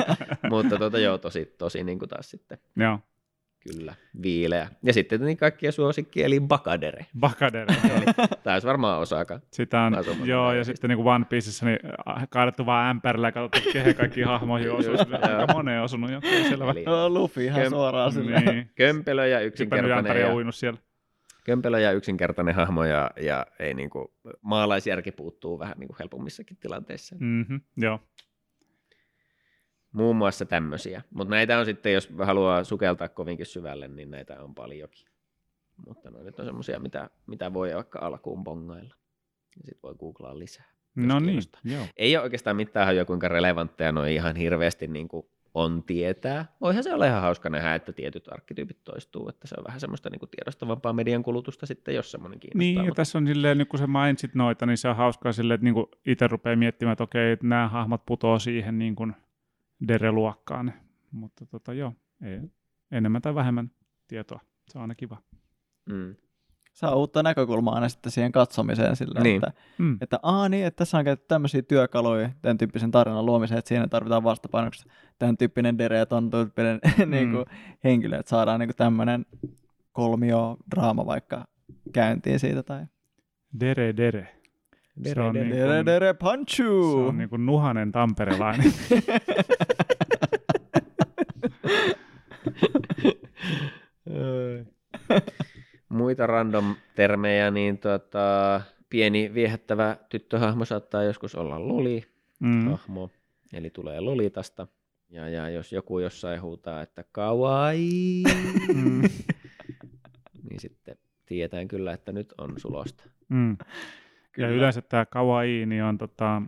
[laughs] mutta tuota, joo, tosi, tosi niin kuin taas sitten Joo, kyllä viileä. Ja sitten niin kaikkia suosikki, eli Bakadere. Bakadere. Tämä olisi varmaan osaakaan. Sitä on, joo, ja ja sitten niin kuin One Piecessä niin äh, kaadettu vaan ämpärillä ja katsottu, kehen kaikki hahmoihin osuu. Joo. Aika moneen osunut, joo, kyllä selvä. Eli No, Luffy ihan Köm- suoraan silleen. Niin, kömpelö ja yksinkertainen, ja, uinut siellä. kömpelö ja yksinkertainen hahmo, ja, ja ei niin kuin, maalaisjärki puuttuu vähän niin kuin helpommissakin tilanteissa. Mm-hmm, joo. Muun muassa tämmöisiä. Mutta näitä on sitten, jos haluaa sukeltaa kovinkin syvälle, niin näitä on paljonkin. Mutta no, nyt on semmoisia, mitä, mitä voi vaikka alkuun bongailla. Ja sitten voi googlaa lisää. No niin, joo. Ei ole oikeastaan mitään hajua, kuinka relevantteja noin ihan hirveästi niin kuin on tietää. Voihan se olla ihan hauska nähdä, että tietyt arkkityypit toistuu, että se on vähän semmoista niin kuin tiedostavampaa median kulutusta sitten, jos semmoinen kiinnostaa. Niin, ja mutta- tässä on silleen, nyt kun sä mainitsit noita, niin se on hauskaa silleen, että niinku itse rupeaa miettimään, että okei, että nämä hahmot putoo siihen niin kuin Dere-luokkaan. Mutta tota, joo, ei, enemmän tai vähemmän tietoa. Se on aina kiva. mm. Saa uutta näkökulmaa aina sitten siihen katsomiseen silleen, Niin. että, Mm. että aa niin, että tässä on käytetty tämmöisiä työkaluja tämän tyyppisen tarinan luomiseen, että siinä tarvitaan vastapainoksi tämän tyyppinen dere ja ton tyyppinen [laughs] mm. niin kuin, henkilö, että saadaan niin kuin tämmöinen kolmio draama vaikka käyntiin siitä tai Dere, dere. Se Dere, on, dere. niin dere kuin, dere se punchu! on niin kuin nuhanen tamperelainen. [laughs] Muita random termejä, niin tota, pieni viehättävä tyttöhahmo saattaa joskus olla loli, Mm. hahmo, eli tulee Lolitasta. Ja, ja jos joku jossain huutaa, että kawaii, Mm. [laughs] niin sitten tietään kyllä, että nyt on sulosta. Mm. Ja Kyllä. yleensä tämä kawaii niin on, tota,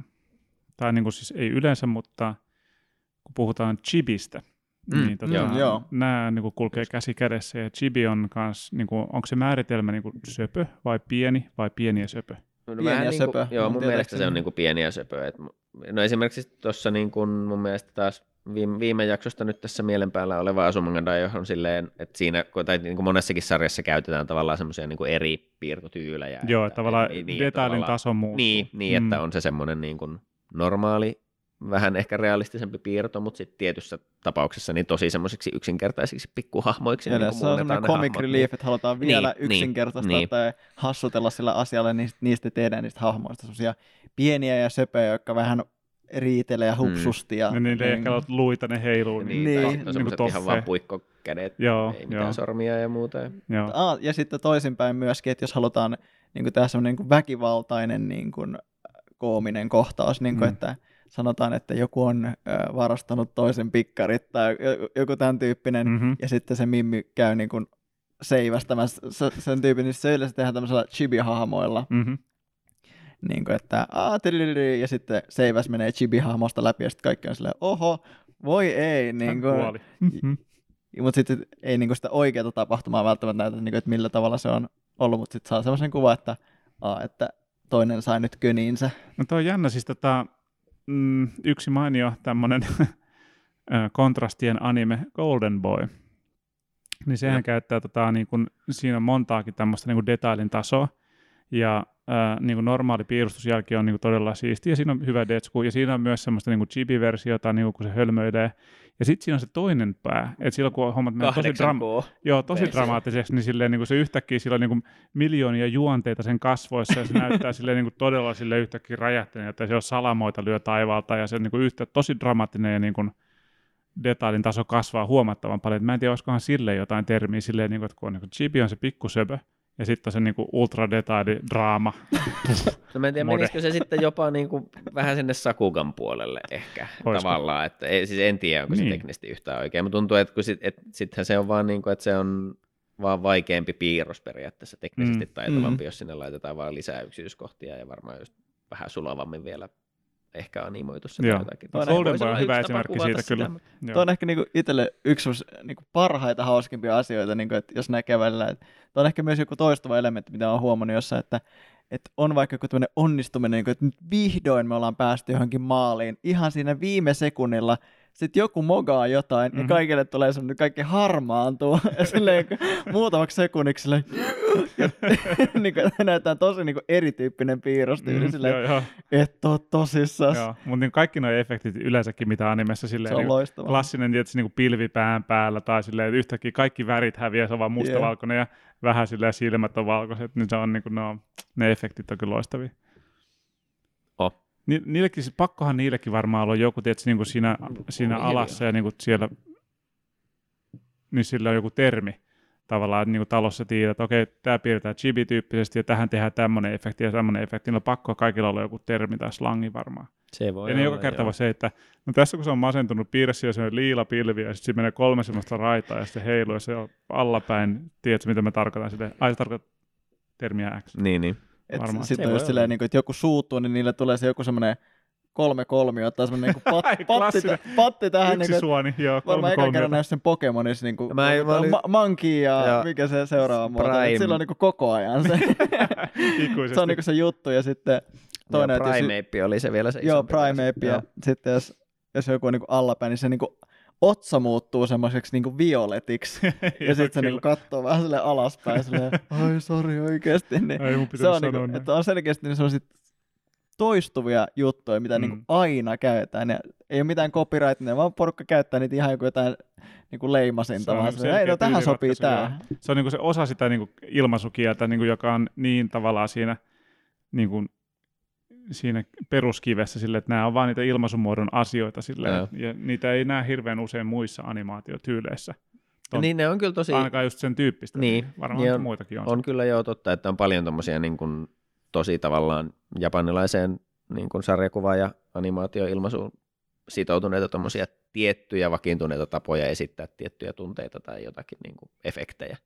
tai niin kuin siis ei yleensä, mutta kun puhutaan chibistä, Mm, niin tota. Joo. nämä niin kuin kulkee käsi kädessä ja chibi on kans, niin kuin, onko se määritelmä niin kuin söpö vai pieni vai pieni ja söpö? No, Pieni ja vähän niin söpö, kuin, joo, mun mielestä se on niin kuin pieni ja söpö. Et, mu- no esimerkiksi tuossa niin kuin mun mielestä taas viime, viime jaksosta nyt tässä mielen päällä oleva Asumanganda, johon silleen, että siinä, kun- tai niin kuin monessakin sarjassa käytetään tavallaan semmoisia niin eri piirtotyylejä. Joo, että, tavallaan niin, niin, detailin tavallaan- taso muuttuu. Niin, niin että Mm. on se semmoinen niin kuin normaali, vähän ehkä realistisempi piirto, mutta sitten tietyssä tapauksessa niin tosi semmoisiksi yksinkertaisiksi pikkuhahmoiksi. Ja niin tässä on semmoinen comic relief, että halutaan Niin, vielä niin, yksinkertaistaa niin. tai hassutella sillä asialla, niin sit niistä tehdään niistä hahmoista semmoisia pieniä ja söpöjä, jotka vähän riitelee ja hupsusti. Ja, Ja niillä ei ehkä ole luita, ne heiluu. Niin, Niin. tai Niin on semmoiset kuin ihan vaan puikkokädet, Joo, ei mitään joo, sormia ja muuta. Ja... joo. Ah, ja sitten toisinpäin myöskin, että jos halutaan niin kuin tehdä semmoinen niin kuin väkivaltainen niin kuin, koominen kohtaus, niin kuin, Mm. että sanotaan, että joku on varastanut toisen pikkarit tai jo- joku tämän tyyppinen, mm. Mm-hmm. ja sitten se mimmi käy niin kuin seivästämässä se- sen tyypin, niin se yleensä tehdään tämmöisellä chibi-hahmoilla, Mm-hmm. niin kuin, että Aa, tililili, ja sitten seiväs menee chibi-hahmosta läpi, ja sitten kaikki on silleen, oho, voi ei, niin kuin. Mm-hmm. mutta sitten ei niinku sitä oikeaa tapahtumaa välttämättä näytä, niinku, että millä tavalla se on ollut, mutta sitten saa semmoisen kuvan, että, aa, että toinen sai nyt köniinsä. No toi on jännä, siis tota, mm, yksi mainio tämmönen [laughs] kontrastien anime Golden Boy, niin sehän Joo. käyttää tota, niin kun, siinä on montaakin tämmöistä niin detailin tasoa, ja ää, niin kuin normaali piirustusjälki on niin kuin todella siisti, ja siinä on hyvä detsku, ja siinä on myös semmoista niin kuin chibi-versiota, niin kuin kun se hölmöilee, ja sitten siinä on se toinen pää, että silloin kun hommat menee tosi, dram- 8K. Joo, tosi versio. dramaattiseksi, niin, silleen, niin kuin se yhtäkkiä sillä on niin kuin miljoonia juonteita sen kasvoissa ja se näyttää silleen, niin kuin todella sille yhtäkkiä räjähtäneeltä ja se on salamoita lyö taivaalta ja se on niin kuin yhtä tosi dramaattinen ja niin kuin, detailin taso kasvaa huomattavan paljon. Mä en tiedä, olisikohan sille jotain termiä silleen, niin kuin, että kun on, niin kuin chibi on se pikkusöpö, ja sitten on se niin ultra draama. no mä en tiedä, menisikö se sitten jopa niin kuin vähän sinne Sakugan puolelle ehkä Olisiko? tavallaan, että ei, siis en tiedä, onko niin. se teknisesti yhtään oikein, mutta tuntuu, että sit, et, sittenhän se on vaan niin kuin, että se on vaan vaikeampi piirros periaatteessa teknisesti mm. taitavampi, mm. jos sinne laitetaan vaan lisää yksityiskohtia ja varmaan just vähän sulavammin vielä ehkä animoitu sitä Joo. jotakin. Golden on hyvä esimerkki siitä sitä, kyllä. Tuo on ehkä niinku itselle yksi niinku parhaita hauskimpia asioita, niinku, että jos näkee välillä. Että tuo on ehkä myös joku toistuva elementti, mitä olen huomannut jossain, että että on vaikka joku tämmöinen onnistuminen, niin kuin, että nyt vihdoin me ollaan päästy johonkin maaliin ihan siinä viime sekunnilla, sitten joku mogaa jotain, mm-hmm. ja kaikille tulee semmoinen, kaikki harmaantuu, [laughs] ja silleen muutamaksi sekunniksi silleen, [laughs] niin kuin, näytetään tosi niin kuin erityyppinen piirrostyyli, mm, silleen, joo, joo. et ole tosissaan. Joo, mutta niin kaikki nuo efektit yleensäkin, mitä animessa, silleen, se on niin klassinen tietysti niin pilvi pään päällä, tai silleen, että yhtäkkiä kaikki värit häviää, se on vaan mustavalkoinen, yeah. ja vähän silleen silmät on valkoiset, niin se on niin kuin, no, ne efektit on kyllä loistavia. Ni, niillekin, pakkohan niillekin varmaan olla joku, tietysti, niin kuin siinä, siinä alassa ja niin kuin siellä, niin sillä on joku termi tavallaan, niin kuin talossa tiedät, että okei, tämä piirretään chibi-tyyppisesti ja tähän tehdään tämmöinen efekti ja tämmöinen efekti, niin on pakko kaikilla olla joku termi tai slangi varmaan. Se voi ja niin joka kerta voi se, että no tässä kun se on masentunut piirre ja se on liila pilvi ja sitten menee kolme semmoista raitaa ja sitten heiluu ja se on allapäin, tiedätkö mitä me tarkoitan sille, ai se tarkoittaa termiä X. Niin, niin. Sitten on just silleen, niin kuin, että joku suuttuu, niin niille tulee se joku semmoinen kolme kolmio, ottaa semmoinen niin [laughs] pat, patti, patti tähän. Yksi niin kuin, suoni, joo, kolme Varmaan ekan kerran sen Pokemonissa, niin kuin, mä, mä olin... ma- Monkey ja joo. mikä se seuraava muoto. Sillä on niin kuin koko ajan se. [laughs] se on niin kuin se juttu ja sitten toinen. Joo, Primeape oli se vielä se Joo, Primeape ja sitten jos, jos joku on niin kuin allapäin, niin se niin kuin otsa muuttuu semmoiseksi niinku violetiksi. [laughs] ja sitten se niinku katsoo vähän sille alaspäin, silleen, ai sori oikeesti. Niin Ei, se on, niinku, että on selkeästi niin sellaiset toistuvia juttuja, mitä niinku mm. niinku aina käytetään. Ja ei ole mitään copyrightia, vaan porukka käyttää niitä ihan joku jotain niinku leimasinta. Vaan se, ei, no tähän sopii tämä. Se on niinku se osa sitä niinku ilmaisukieltä, niinku, joka on niin tavallaan siinä niinku, siinä peruskivessä sille, että nämä on vain niitä ilmaisumuodon asioita sille, ja. ja niitä ei näe hirveän usein muissa animaatiotyyleissä. On, niin ne on kyllä tosi... Ainakaan just sen tyyppistä. Niin. Varmaan niin on, muitakin on. On kyllä jo totta, että on paljon tommosia niin kuin, tosi tavallaan japanilaiseen niin kuin sarjakuva- ja animaatioilmaisuun sitoutuneita tommosia tiettyjä vakiintuneita tapoja esittää tiettyjä tunteita tai jotakin niin kuin, efektejä.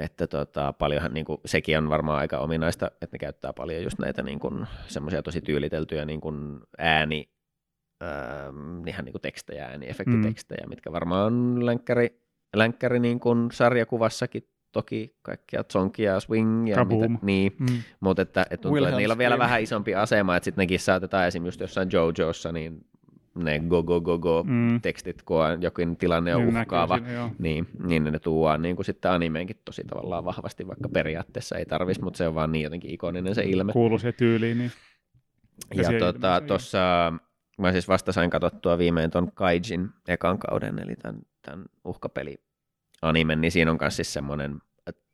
Että tota, paljonhan, niin kuin, sekin on varmaan aika ominaista, että ne käyttää paljon just näitä niin kuin, semmoisia tosi tyyliteltyjä niin kuin ääni, ähm, ihan niin kuin tekstejä, ääniefektitekstejä, mm. mitkä varmaan on länkkäri, länkkäri niin kuin sarjakuvassakin toki kaikkia zonkia, swing ja mitä, niin, mm. mutta että, että tuntuu, että niillä on vielä vähän isompi asema, että sitten nekin saatetaan esimerkiksi jossain JoJossa, niin ne go go go go mm. tekstit, kun on jokin tilanne on niin uhkaava, siinä, niin, niin ne tuodaan niin kuin sitten animeenkin tosi tavallaan vahvasti, vaikka periaatteessa ei tarvitsisi, mutta se on vaan niin jotenkin ikoninen se ilme. Kuuluu se tyyliin. Niin. Ja, ja tota, tuossa mä siis vasta sain katsottua viimein ton Kaijin ekan kauden, eli tämän, tämän uhkapeli animen, niin siinä on myös siis semmoinen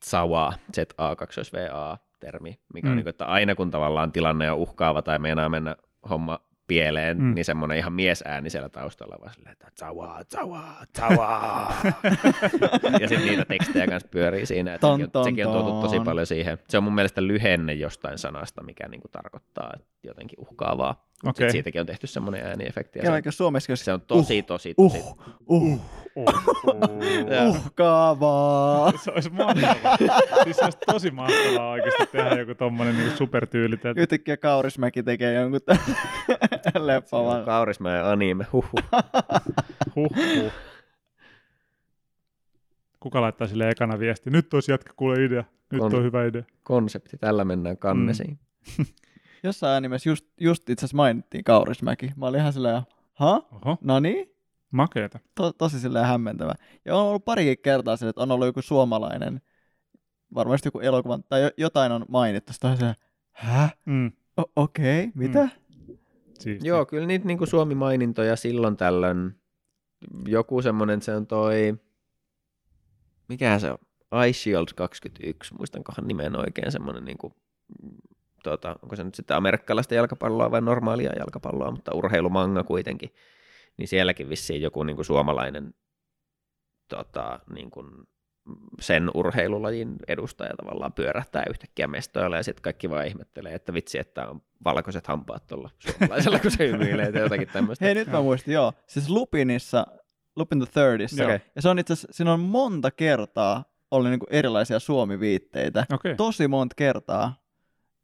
Zawa, Z-A-2-V-A-termi, mikä mm. on niin kuin, että aina kun tavallaan tilanne on uhkaava tai meinaa mennä homma pieleen, mm. niin semmoinen ihan miesääni siellä taustalla vaan silleen, että tsawa, tsawa, tsawa. [laughs] ja sitten niitä tekstejä kanssa pyörii siinä, että ton, sekin, on, sekin on tuotu tosi paljon siihen. Se on mun mielestä lyhenne jostain sanasta, mikä niinku tarkoittaa että jotenkin uhkaavaa. Okay. siitäkin on tehty semmoinen ääniefekti. Käydäänkö Suomessa? Se on tosi, uh, tosi, tosi. Uh, uh, uh, uh, uhkaavaa. se olisi mahtavaa. siis se olisi tosi mahtavaa oikeasti tehdä joku tommonen niin supertyylitelty. Yhtäkkiä Kaurismäki tekee jonkun [laughs] leppavan. Kaurismäen anime, huhhuh. huhhuh. Kuka laittaa sille ekana viesti? Nyt olisi jatka kuule idea. Nyt Kon- on hyvä idea. Konsepti, tällä mennään kannesiin. Mm. [laughs] Jossain animessa just, just itse asiassa mainittiin Kaurismäki. Mä olin ihan silleen, ha? Oho. No niin? Makeeta. To, tosi silleen hämmentävä. Ja on ollut parikin kertaa sille, että on ollut joku suomalainen, varmasti joku elokuva, tai jotain on mainittu. Sitten on se, hä? Mm. O- Okei, okay, mitä? Mm. Siisti. Joo, kyllä niitä niin kuin Suomi-mainintoja silloin tällöin. Joku semmoinen, se on toi, mikä se on? iShield 21, muistankohan nimen oikein semmoinen niin kuin, tota, onko se nyt sitten amerikkalaista jalkapalloa vai normaalia jalkapalloa, mutta urheilumanga kuitenkin niin sielläkin vissiin joku niin kuin suomalainen tota, niin kuin sen urheilulajin edustaja tavallaan pyörähtää yhtäkkiä mestoilla ja sitten kaikki vaan ihmettelee, että vitsi, että on valkoiset hampaat tuolla suomalaisella, kun se hymyilee tai jotakin tämmöistä. Hei, nyt mä muistin, joo. Siis Lupinissa, Lupin the Thirdissa, Joo. ja se on itse asiassa, siinä on monta kertaa ollut niinku erilaisia suomi-viitteitä. Okei. Tosi monta kertaa,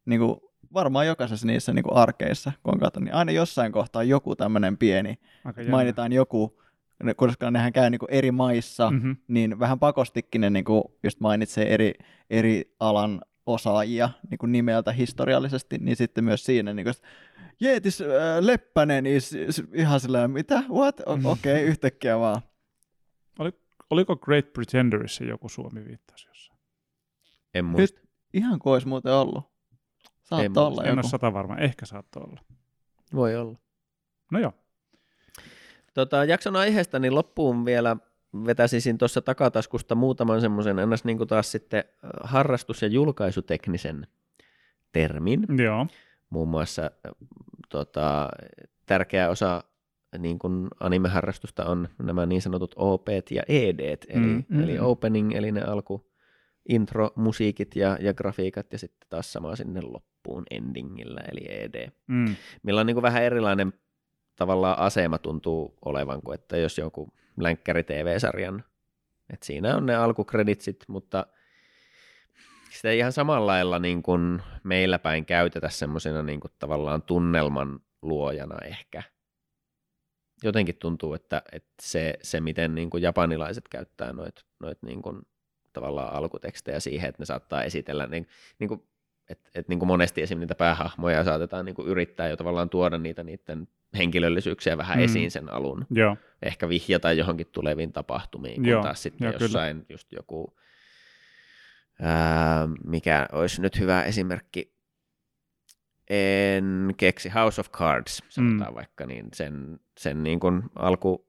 niinku, varmaan jokaisessa niissä niinku arkeissa, kun on katsonut, niin aina jossain kohtaa joku tämmöinen pieni, jännä. mainitaan joku, ne- koska nehän käy niinku eri maissa, Mhm. niin vähän pakostikin ne niinku just mainitsee eri, eri alan osaajia niinku nimeltä historiallisesti, niin sitten myös siinä niinku, että Jeetis äh, Leppänen is, is, ihan sillä mitä, what, O- Mhm. okei, okay, yhtäkkiä vaan. Oliko Great Pretenderissa joku Suomi-viittaus jossain? En muista. Ihan kuin olisi muuten ollut. Saattaa muista. olla En ole joku. sata varma, ehkä saattoi olla. Voi olla. No joo. Tota, jakson aiheesta niin loppuun vielä vetäisin tuossa takataskusta muutaman semmoisen ennäs niin taas sitten äh, harrastus- ja julkaisuteknisen termin. Joo. Muun muassa äh, tota, tärkeä osa niin kuin animeharrastusta on nämä niin sanotut OP ja ED, eli, Mm, mm. eli opening, eli ne alku intro, musiikit ja, ja grafiikat, ja sitten taas sama sinne loppuun endingillä, eli ED Mm. millä on niin kuin vähän erilainen tavallaan asema tuntuu olevan kuin, että jos joku länkkäri TV-sarjan, että siinä on ne alkukreditsit, mutta sitä ei ihan samalla lailla niin kuin meillä päin käytetä semmoisena niin kuin tavallaan tunnelman luojana ehkä. Jotenkin tuntuu, että, että se, se, miten niin kuin japanilaiset käyttää noit, noit niin kuin tavallaan alkutekstejä siihen, että ne saattaa esitellä, niin, niin kuin, että, että niin kuin monesti esimerkiksi niitä päähahmoja saatetaan niin kuin yrittää jo tavallaan tuoda niitä niiden henkilöllisyyksiä vähän Mm. esiin sen alun. Joo. Ehkä vihjata johonkin tuleviin tapahtumiin, kun Joo, taas sitten joo, kyllä. jossain just joku, ää, mikä olisi nyt hyvä esimerkki, en keksi House of Cards, sanotaan mm. vaikka, niin sen, sen niin kuin alku,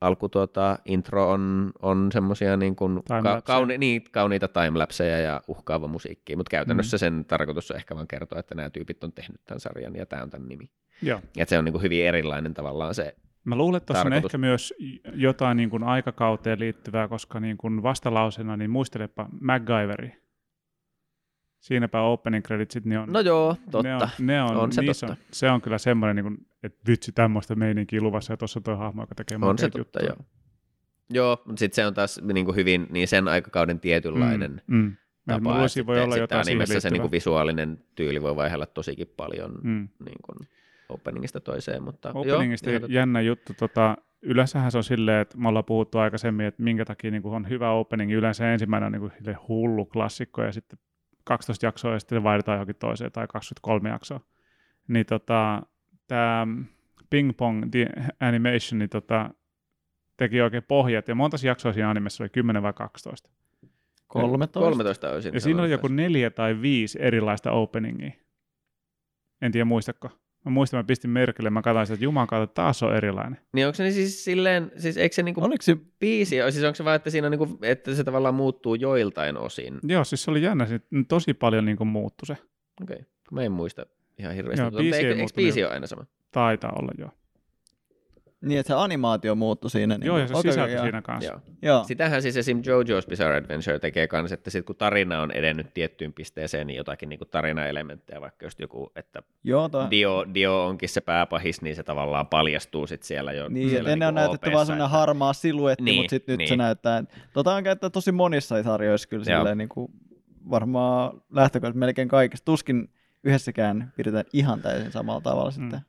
alku tuota, intro on, on semmoisia niin kuin ka, kauni, niin, kauniita timelapseja ja uhkaava musiikki, mutta käytännössä mm. sen tarkoitus on ehkä vaan kertoa, että nämä tyypit on tehnyt tämän sarjan ja tämä on tämän nimi. Joo. Ja että se on niin kuin hyvin erilainen tavallaan se, Mä luulen, että tuossa on ehkä myös jotain niin kuin aikakauteen liittyvää, koska niin kuin vastalauseena, niin muistelepa MacGyveri. Siinäpä opening creditsit, niin on, no joo, totta. Ne on, ne on, On se totta. On, se on kyllä semmoinen, niin kuin, että vitsi tämmöistä meininkiä luvassa, ja tuossa tuo hahmo, joka tekee On se totta, joo. Joo, mutta sitten se on taas niin kuin hyvin niin sen aikakauden tietynlainen Mm, mm. Mä tapa. luulisin, että voi sitten- olla sitten jotain animessa se niin kuin visuaalinen tyyli voi vaihella tosikin paljon Mm. niin kuin openingista toiseen, mutta Openingista joo, jännä juttu. Tota, yleensähän se on silleen, että me ollaan puhuttu aikaisemmin, että minkä takia niin kuin on hyvä opening. Yleensä ensimmäinen on niin kuin hullu klassikko ja sitten 12 jaksoa ja sitten vaihdetaan johonkin toiseen tai 23 jaksoa. Niin tota, tämä Ping Pong The Animation niin tota, teki oikein pohjat ja monta jaksoa siinä animessa oli 10 vai 12. 13. 13 olisin Ja siinä oli joku neljä tai viisi erilaista openingia. En tiedä muistako. Mä muistan, mä pistin merkille, mä katsoin sitä, että juman kautta taas on erilainen. Niin onko se niin siis silleen, siis eikö se niinku Oliko se, biisi, siis onko se vaan, että siinä on niinku, että se tavallaan muuttuu joiltain osin? Joo, siis se oli jännä, se tosi paljon niin kuin muuttui se. Okei, okay. mä en muista ihan hirveästi, Joo, mutta biisi ei eikö, eikö biisi ole aina sama? Taitaa olla joo. niin että se animaatio muuttui siinä. Niin joo, ja se okei, sisältö joo. siinä kanssa. Joo. Joo. Sitähän siis esim. JoJo's Bizarre Adventure tekee kanssa, että sit kun tarina on edennyt tiettyyn pisteeseen, niin jotakin niin tarinaelementtejä, vaikka just joku, että Joo, toi, Dio, Dio onkin se pääpahis, niin se tavallaan paljastuu sit siellä jo. Niin, siellä että ennen on niinku näytetty vaan sellainen että- harmaa siluetti, Niin, mutta sitten nyt niin. se näyttää. Tota on käytetty tosi monissa sarjoissa kyllä Joo. silleen, niin kuin varmaan lähtökohtaisesti melkein kaikissa. Tuskin yhdessäkään pidetään ihan täysin samalla tavalla Mm. sitten.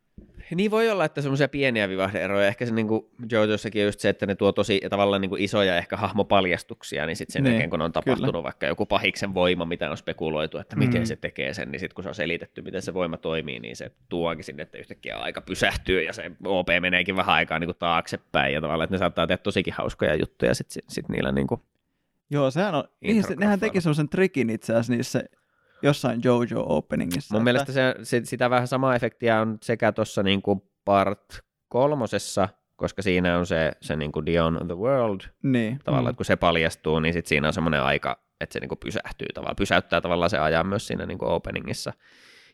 Niin voi olla, että semmoisia pieniä vivahdeeroja. Ehkä se niin kuin JoJossakin on just se, että ne tuo tosi tavallaan niin kuin isoja ehkä hahmopaljastuksia, niin sitten sen Niin, jälkeen, kun on tapahtunut kyllä. vaikka joku pahiksen voima, mitä on spekuloitu, että miten Mm. se tekee sen, niin sitten kun se on selitetty, miten se voima toimii, niin se tuokin sinne, että yhtäkkiä aika pysähtyy ja se OP meneekin vähän aikaa niin kuin taaksepäin ja tavallaan, että ne saattaa tehdä tosikin hauskoja juttuja sitten sit, sit niillä niin kuin, Joo, sehän on, niin, se, nehän teki semmoisen trikin itse asiassa niissä jossain JoJo openingissa. Mun että- mielestä se, se, sitä vähän samaa efektiä on sekä tuossa niin kuin part kolmosessa, koska siinä on se, se niin kuin Dion the World Niin. tavallaan, Mm. että kun se paljastuu, niin sit siinä on semmoinen aika, että se niin kuin pysähtyy tavallaan, pysäyttää tavallaan se ajan myös siinä niin kuin openingissa.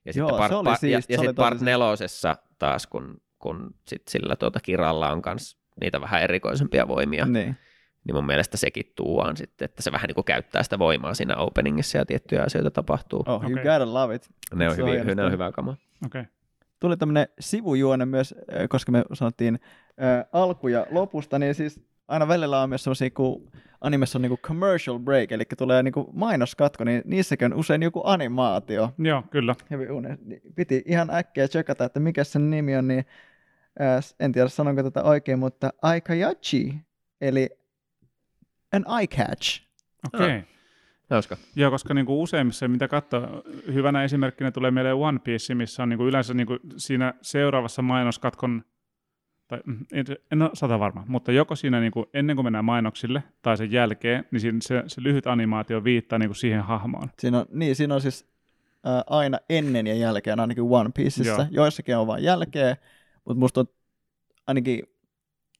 Ja Joo, sitten part, se oli part, ja, siisti, ja se oli sit tosi part nelosessa taas, kun, kun sit sillä tuota kiralla on kans niitä vähän erikoisempia voimia, Niin. Niin mun mielestä sekin tuuaan sitten, että se vähän niin kuin käyttää sitä voimaa siinä openingissa ja tiettyjä asioita tapahtuu. Oh, you Okei. gotta love it. Ne on, hyvin, ne on hyvää kamaa. Okei. Okay. Tuli tämmöinen sivujuone myös, äh, koska me sanottiin äh, alku ja lopusta, niin siis aina välillä on myös semmoisia, kun animessa on niinku commercial break, eli tulee niinku mainoskatko, niin niissäkin on usein joku animaatio. Joo, kyllä. Hyvin une. niin Piti ihan äkkiä tsekata, että mikä sen nimi on, niin ää, en tiedä sanonko tätä oikein, mutta Aikayachi, eli an eye catch. Okei. Okay. Hauska. Joo, koska niinku useimmissa, mitä katsoo, hyvänä esimerkkinä tulee mieleen One Piece, missä on niinku yleensä niinku siinä seuraavassa mainoskatkon, tai mm, en, en ole sata varma, mutta joko siinä niinku ennen kuin mennään mainoksille tai sen jälkeen, niin siinä se, se lyhyt animaatio viittaa niinku siihen hahmoon. Siinä on, niin, siinä on siis ää, aina ennen ja jälkeen, ainakin One Pieceissa. Joo. Joissakin on vain jälkeen, mutta musta on ainakin,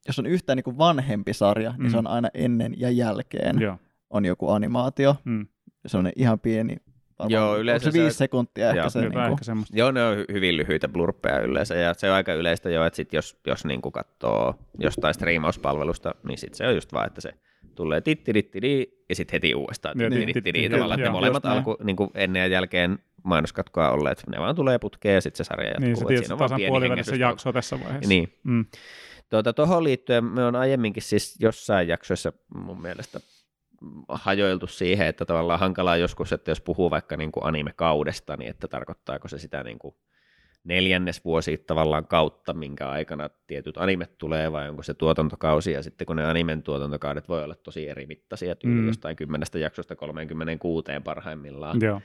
jos on yhtään niin kuin vanhempi sarja, niin Mm. se on aina ennen ja jälkeen Joo. on joku animaatio. Mm. Se on ihan pieni. varmaan- Joo, onko yleensä se se- viisi sekuntia ehkä Joo, se. Niin kuin, ehkä semmoista. Joo, ne on hy- hyvin lyhyitä blurppeja yleensä, ja se on aika yleistä jo, että sit jos, jos niin katsoo jostain striimauspalvelusta, niin sit se on just vaan, että se tulee tittirittiri, ja sitten heti uudestaan tittirittiri, tavallaan, että molemmat alku, niin kuin ennen ja jälkeen mainoskatkoa olleet, ne vaan tulee putkeen, ja sitten se sarja jatkuu. Niin, siinä on että vaan tasan pieni puolivälissä jaksoa tässä vaiheessa. Niin, Mm. Tuota, tuohon liittyen me on aiemminkin siis jossain jaksoissa mun mielestä hajoiltu siihen, että tavallaan hankalaa joskus, että jos puhuu vaikka niin kuin anime-kaudesta, niin että tarkoittaako se sitä niin kuin neljännesvuosi tavallaan kautta, minkä aikana tietyt animet tulee, vai onko se tuotantokausi, ja sitten kun ne animen tuotantokaudet voi olla tosi eri mittaisia, tyyli Mm. jostain kymmenestä jaksosta 36 parhaimmillaan, Joo.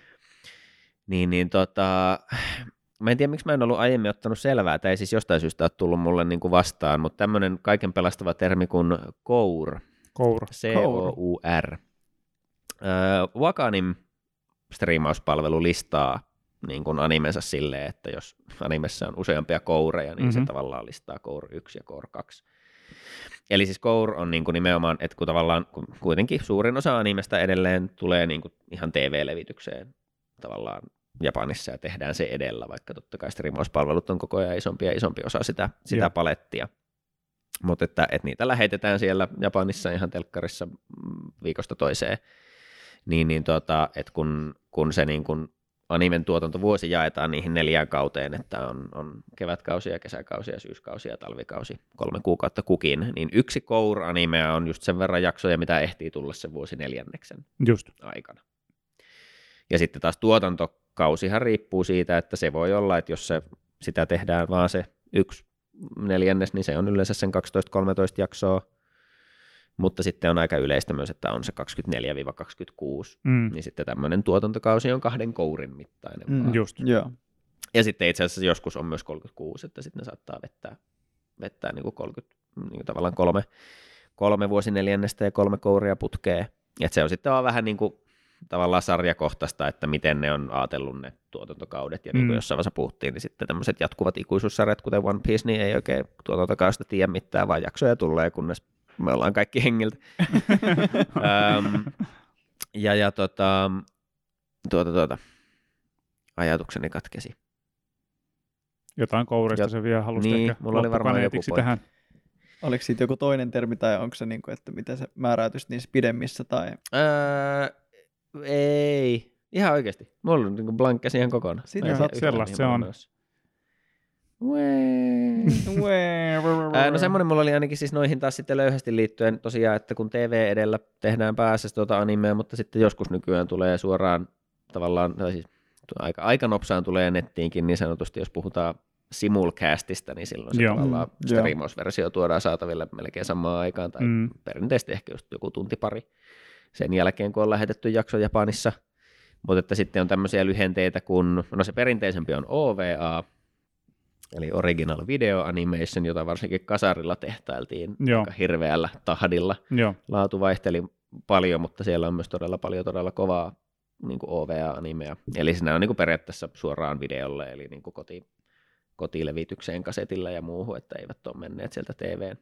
niin, niin tota, mä en tiedä, miksi mä en ollut aiemmin ottanut selvää, tai ei siis jostain syystä ole tullut mulle niin kuin vastaan, mutta tämmöinen kaiken pelastava termi kuin kour, Koura. C-O-U-R. Öö, Wakanim striimauspalvelu listaa niin kuin animensa silleen, että jos animessa on useampia koureja, niin mm-hmm. se Mhm. tavallaan listaa Core 1 ja Core 2. Eli siis Core on niin kuin nimenomaan, että kun tavallaan kun kuitenkin suurin osa animesta edelleen tulee niin kuin ihan TV-levitykseen tavallaan Japanissa ja tehdään se edellä, vaikka totta kai striimauspalvelut on koko ajan isompi ja isompi osa sitä, sitä Joo. palettia. Mutta että, että niitä lähetetään siellä Japanissa ihan telkkarissa mm, viikosta toiseen, niin, niin tota, että kun, kun se niin kun animen tuotantovuosi jaetaan niihin neljään kauteen, että on, on kevätkausi ja kesäkausi ja syyskausi ja talvikausi, kolme kuukautta kukin, niin yksi Core-animea on just sen verran jaksoja, mitä ehtii tulla sen vuosi neljänneksen Just. aikana. Ja sitten taas tuotantokausihan riippuu siitä, että se voi olla, että jos se, sitä tehdään vaan se yksi neljännes, niin se on yleensä sen 12-13 jaksoa, mutta sitten on aika yleistä myös, että on se 24-26, Mm. niin sitten tämmöinen tuotantokausi on kahden kourin mittainen. Mm, vaan. Just. Joo. Ja sitten itse asiassa joskus on myös 36, että sitten ne saattaa vettää, vettää niin kuin 30, niin kuin tavallaan kolme, kolme vuosineljännestä ja kolme kouria putkeen. Et se on sitten vaan vähän niin kuin tavallaan sarjakohtaista, että miten ne on ajatellut ne tuotantokaudet. Ja niin kuin Mm. jossain vaiheessa puhuttiin, niin sitten tämmöiset jatkuvat ikuisuussarjat, kuten One Piece, niin ei oikein tuotantokaudesta tiedä mitään, vaan jaksoja tulee, kunnes me ollaan kaikki hengiltä. Öm, [laughs] ja ja tota, tuota, tuota, ajatukseni katkesi. Jotain kourista Ja- se vielä halusi niin, ehkä mulla oli varmaan joku pointti. tähän. Oliko siitä joku toinen termi tai onko se, niin kuin, että miten se määräytyisi niissä pidemmissä? Tai... Öö, ei, ihan oikeasti. Mulla on niin blankkäsi ihan kokonaan. Tiedä yhtään, sellaista mihin se on. [laughs] no semmoinen mulla oli ainakin siis noihin taas sitten löyhästi liittyen tosiaan, että kun TV edellä tehdään pääasiassa tuota animea, mutta sitten joskus nykyään tulee suoraan tavallaan, tai siis aika, aika nopsaan tulee nettiinkin niin sanotusti, jos puhutaan simulcastista, niin silloin se Joo. tavallaan Mm, striimausversio tuodaan saataville melkein samaan aikaan, tai Mm. perinteisesti ehkä just joku tunti pari sen jälkeen, kun on lähetetty jakso Japanissa. Mutta että sitten on tämmöisiä lyhenteitä kuin, no se perinteisempi on OVA, eli Original Video Animation, jota varsinkin kasarilla tehtailtiin Joo. aika hirveällä tahdilla. Joo. Laatu vaihteli paljon, mutta siellä on myös todella paljon todella kovaa niin OVA-animea. Eli siinä on niin kuin periaatteessa suoraan videolle, eli niin kuin koti, kotilevitykseen kasetilla ja muuhun, että eivät ole menneet sieltä TVn,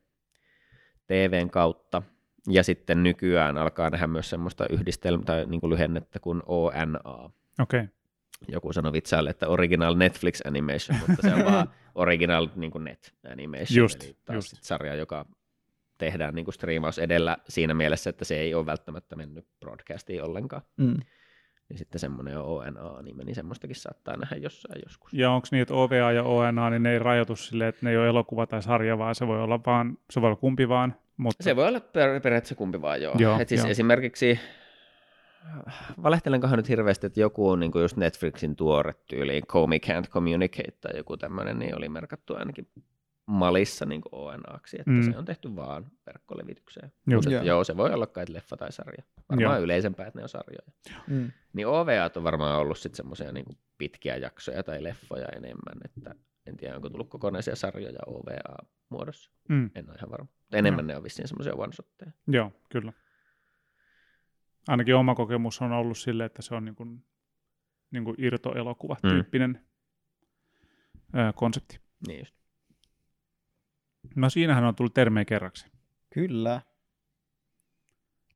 TVn kautta. Ja sitten nykyään alkaa nähdä myös semmoista yhdistelmää tai niin kuin lyhennettä kuin ONA, Okei. Okay. joku sanoi vitsaille, että original Netflix animation, mutta se on vaan [laughs] original niin kuin net animation, Just, eli taas just. sit sarja, joka tehdään niin kuin striimaus edellä siinä mielessä, että se ei ole välttämättä mennyt broadcastiin ollenkaan. Mm. Ja sitten semmoinen ONA-anime, niin semmoistakin saattaa nähdä jossain joskus. Ja onko niin, että OVA ja ONA, niin ne ei rajoitu silleen, että ne ei ole elokuva tai sarja, vaan se voi olla vaan, se voi olla kumpi vaan. Mutta Se voi olla per, periaatteessa kumpi vaan, joo. Joo, Et siis joo. esimerkiksi, valehtelenkohan nyt hirveästi, että joku on niin just Netflixin tuore tyyliin, Comey Can't Communicate tai joku tämmöinen, niin oli merkattu ainakin Malissa niin ONAksi, että Mm. se on tehty vaan verkkolevitykseen. Mutta Joo. joo, se voi olla kai leffa tai sarja. Varmaan Joo. yleisempää, että ne on sarjoja. Mm. Niin OVA on varmaan ollut sitten semmoisia niin pitkiä jaksoja tai leffoja enemmän, että en tiedä, onko tullut kokonaisia sarjoja OVA-muodossa. mm, En ole ihan varma. Mutta enemmän ne on vissiin semmoisia one-shotteja. joo, kyllä. Ainakin oma kokemus on ollut sille, että se on niin kuin, niin kuin irtoelokuva-tyyppinen mm. konsepti. Niin just. No siinähän on tullut termejä kerraksi. Kyllä.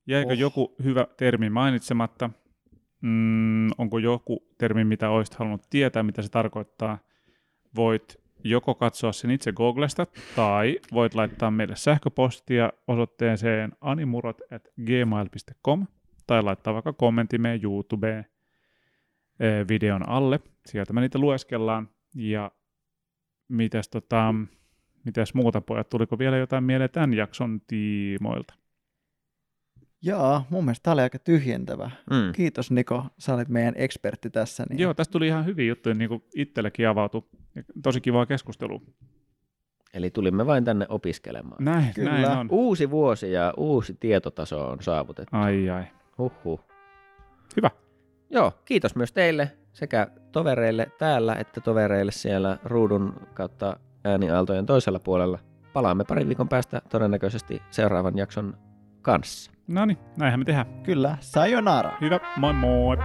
Jäikö oh. joku hyvä termi mainitsematta? Mm, onko joku termi, mitä olisit halunnut tietää, mitä se tarkoittaa? Voit joko katsoa sen itse Googlesta, tai voit laittaa meille sähköpostia osoitteeseen animurot.gmail.com, tai laittaa vaikka kommentti meidän YouTubeen eh, videon alle. Sieltä me niitä lueskellaan. Ja mitäs, tota, mitäs muuta pojat, tuliko vielä jotain mieleen tämän jakson tiimoilta? Jaa, mun mielestä tämä oli aika tyhjentävä. Mm. Kiitos Niko, sä olit meidän ekspertti tässä. Niin... Joo, tästä tuli ihan hyviä juttuja, niin kuin itsellekin avautui. Ja Tosi kivaa keskustelua. Eli tulimme vain tänne opiskelemaan. Näin, Kyllä. näin on. Uusi vuosi ja uusi tietotaso on saavutettu. Ai ai. Huhhuh. Hyvä. Joo, kiitos myös teille sekä tovereille täällä että tovereille siellä ruudun kautta ääniaaltojen toisella puolella. Palaamme parin viikon päästä todennäköisesti seuraavan jakson kanssa. No niin, näinhän me tehdään. Kyllä, sayonara. Hyvä, moi moi.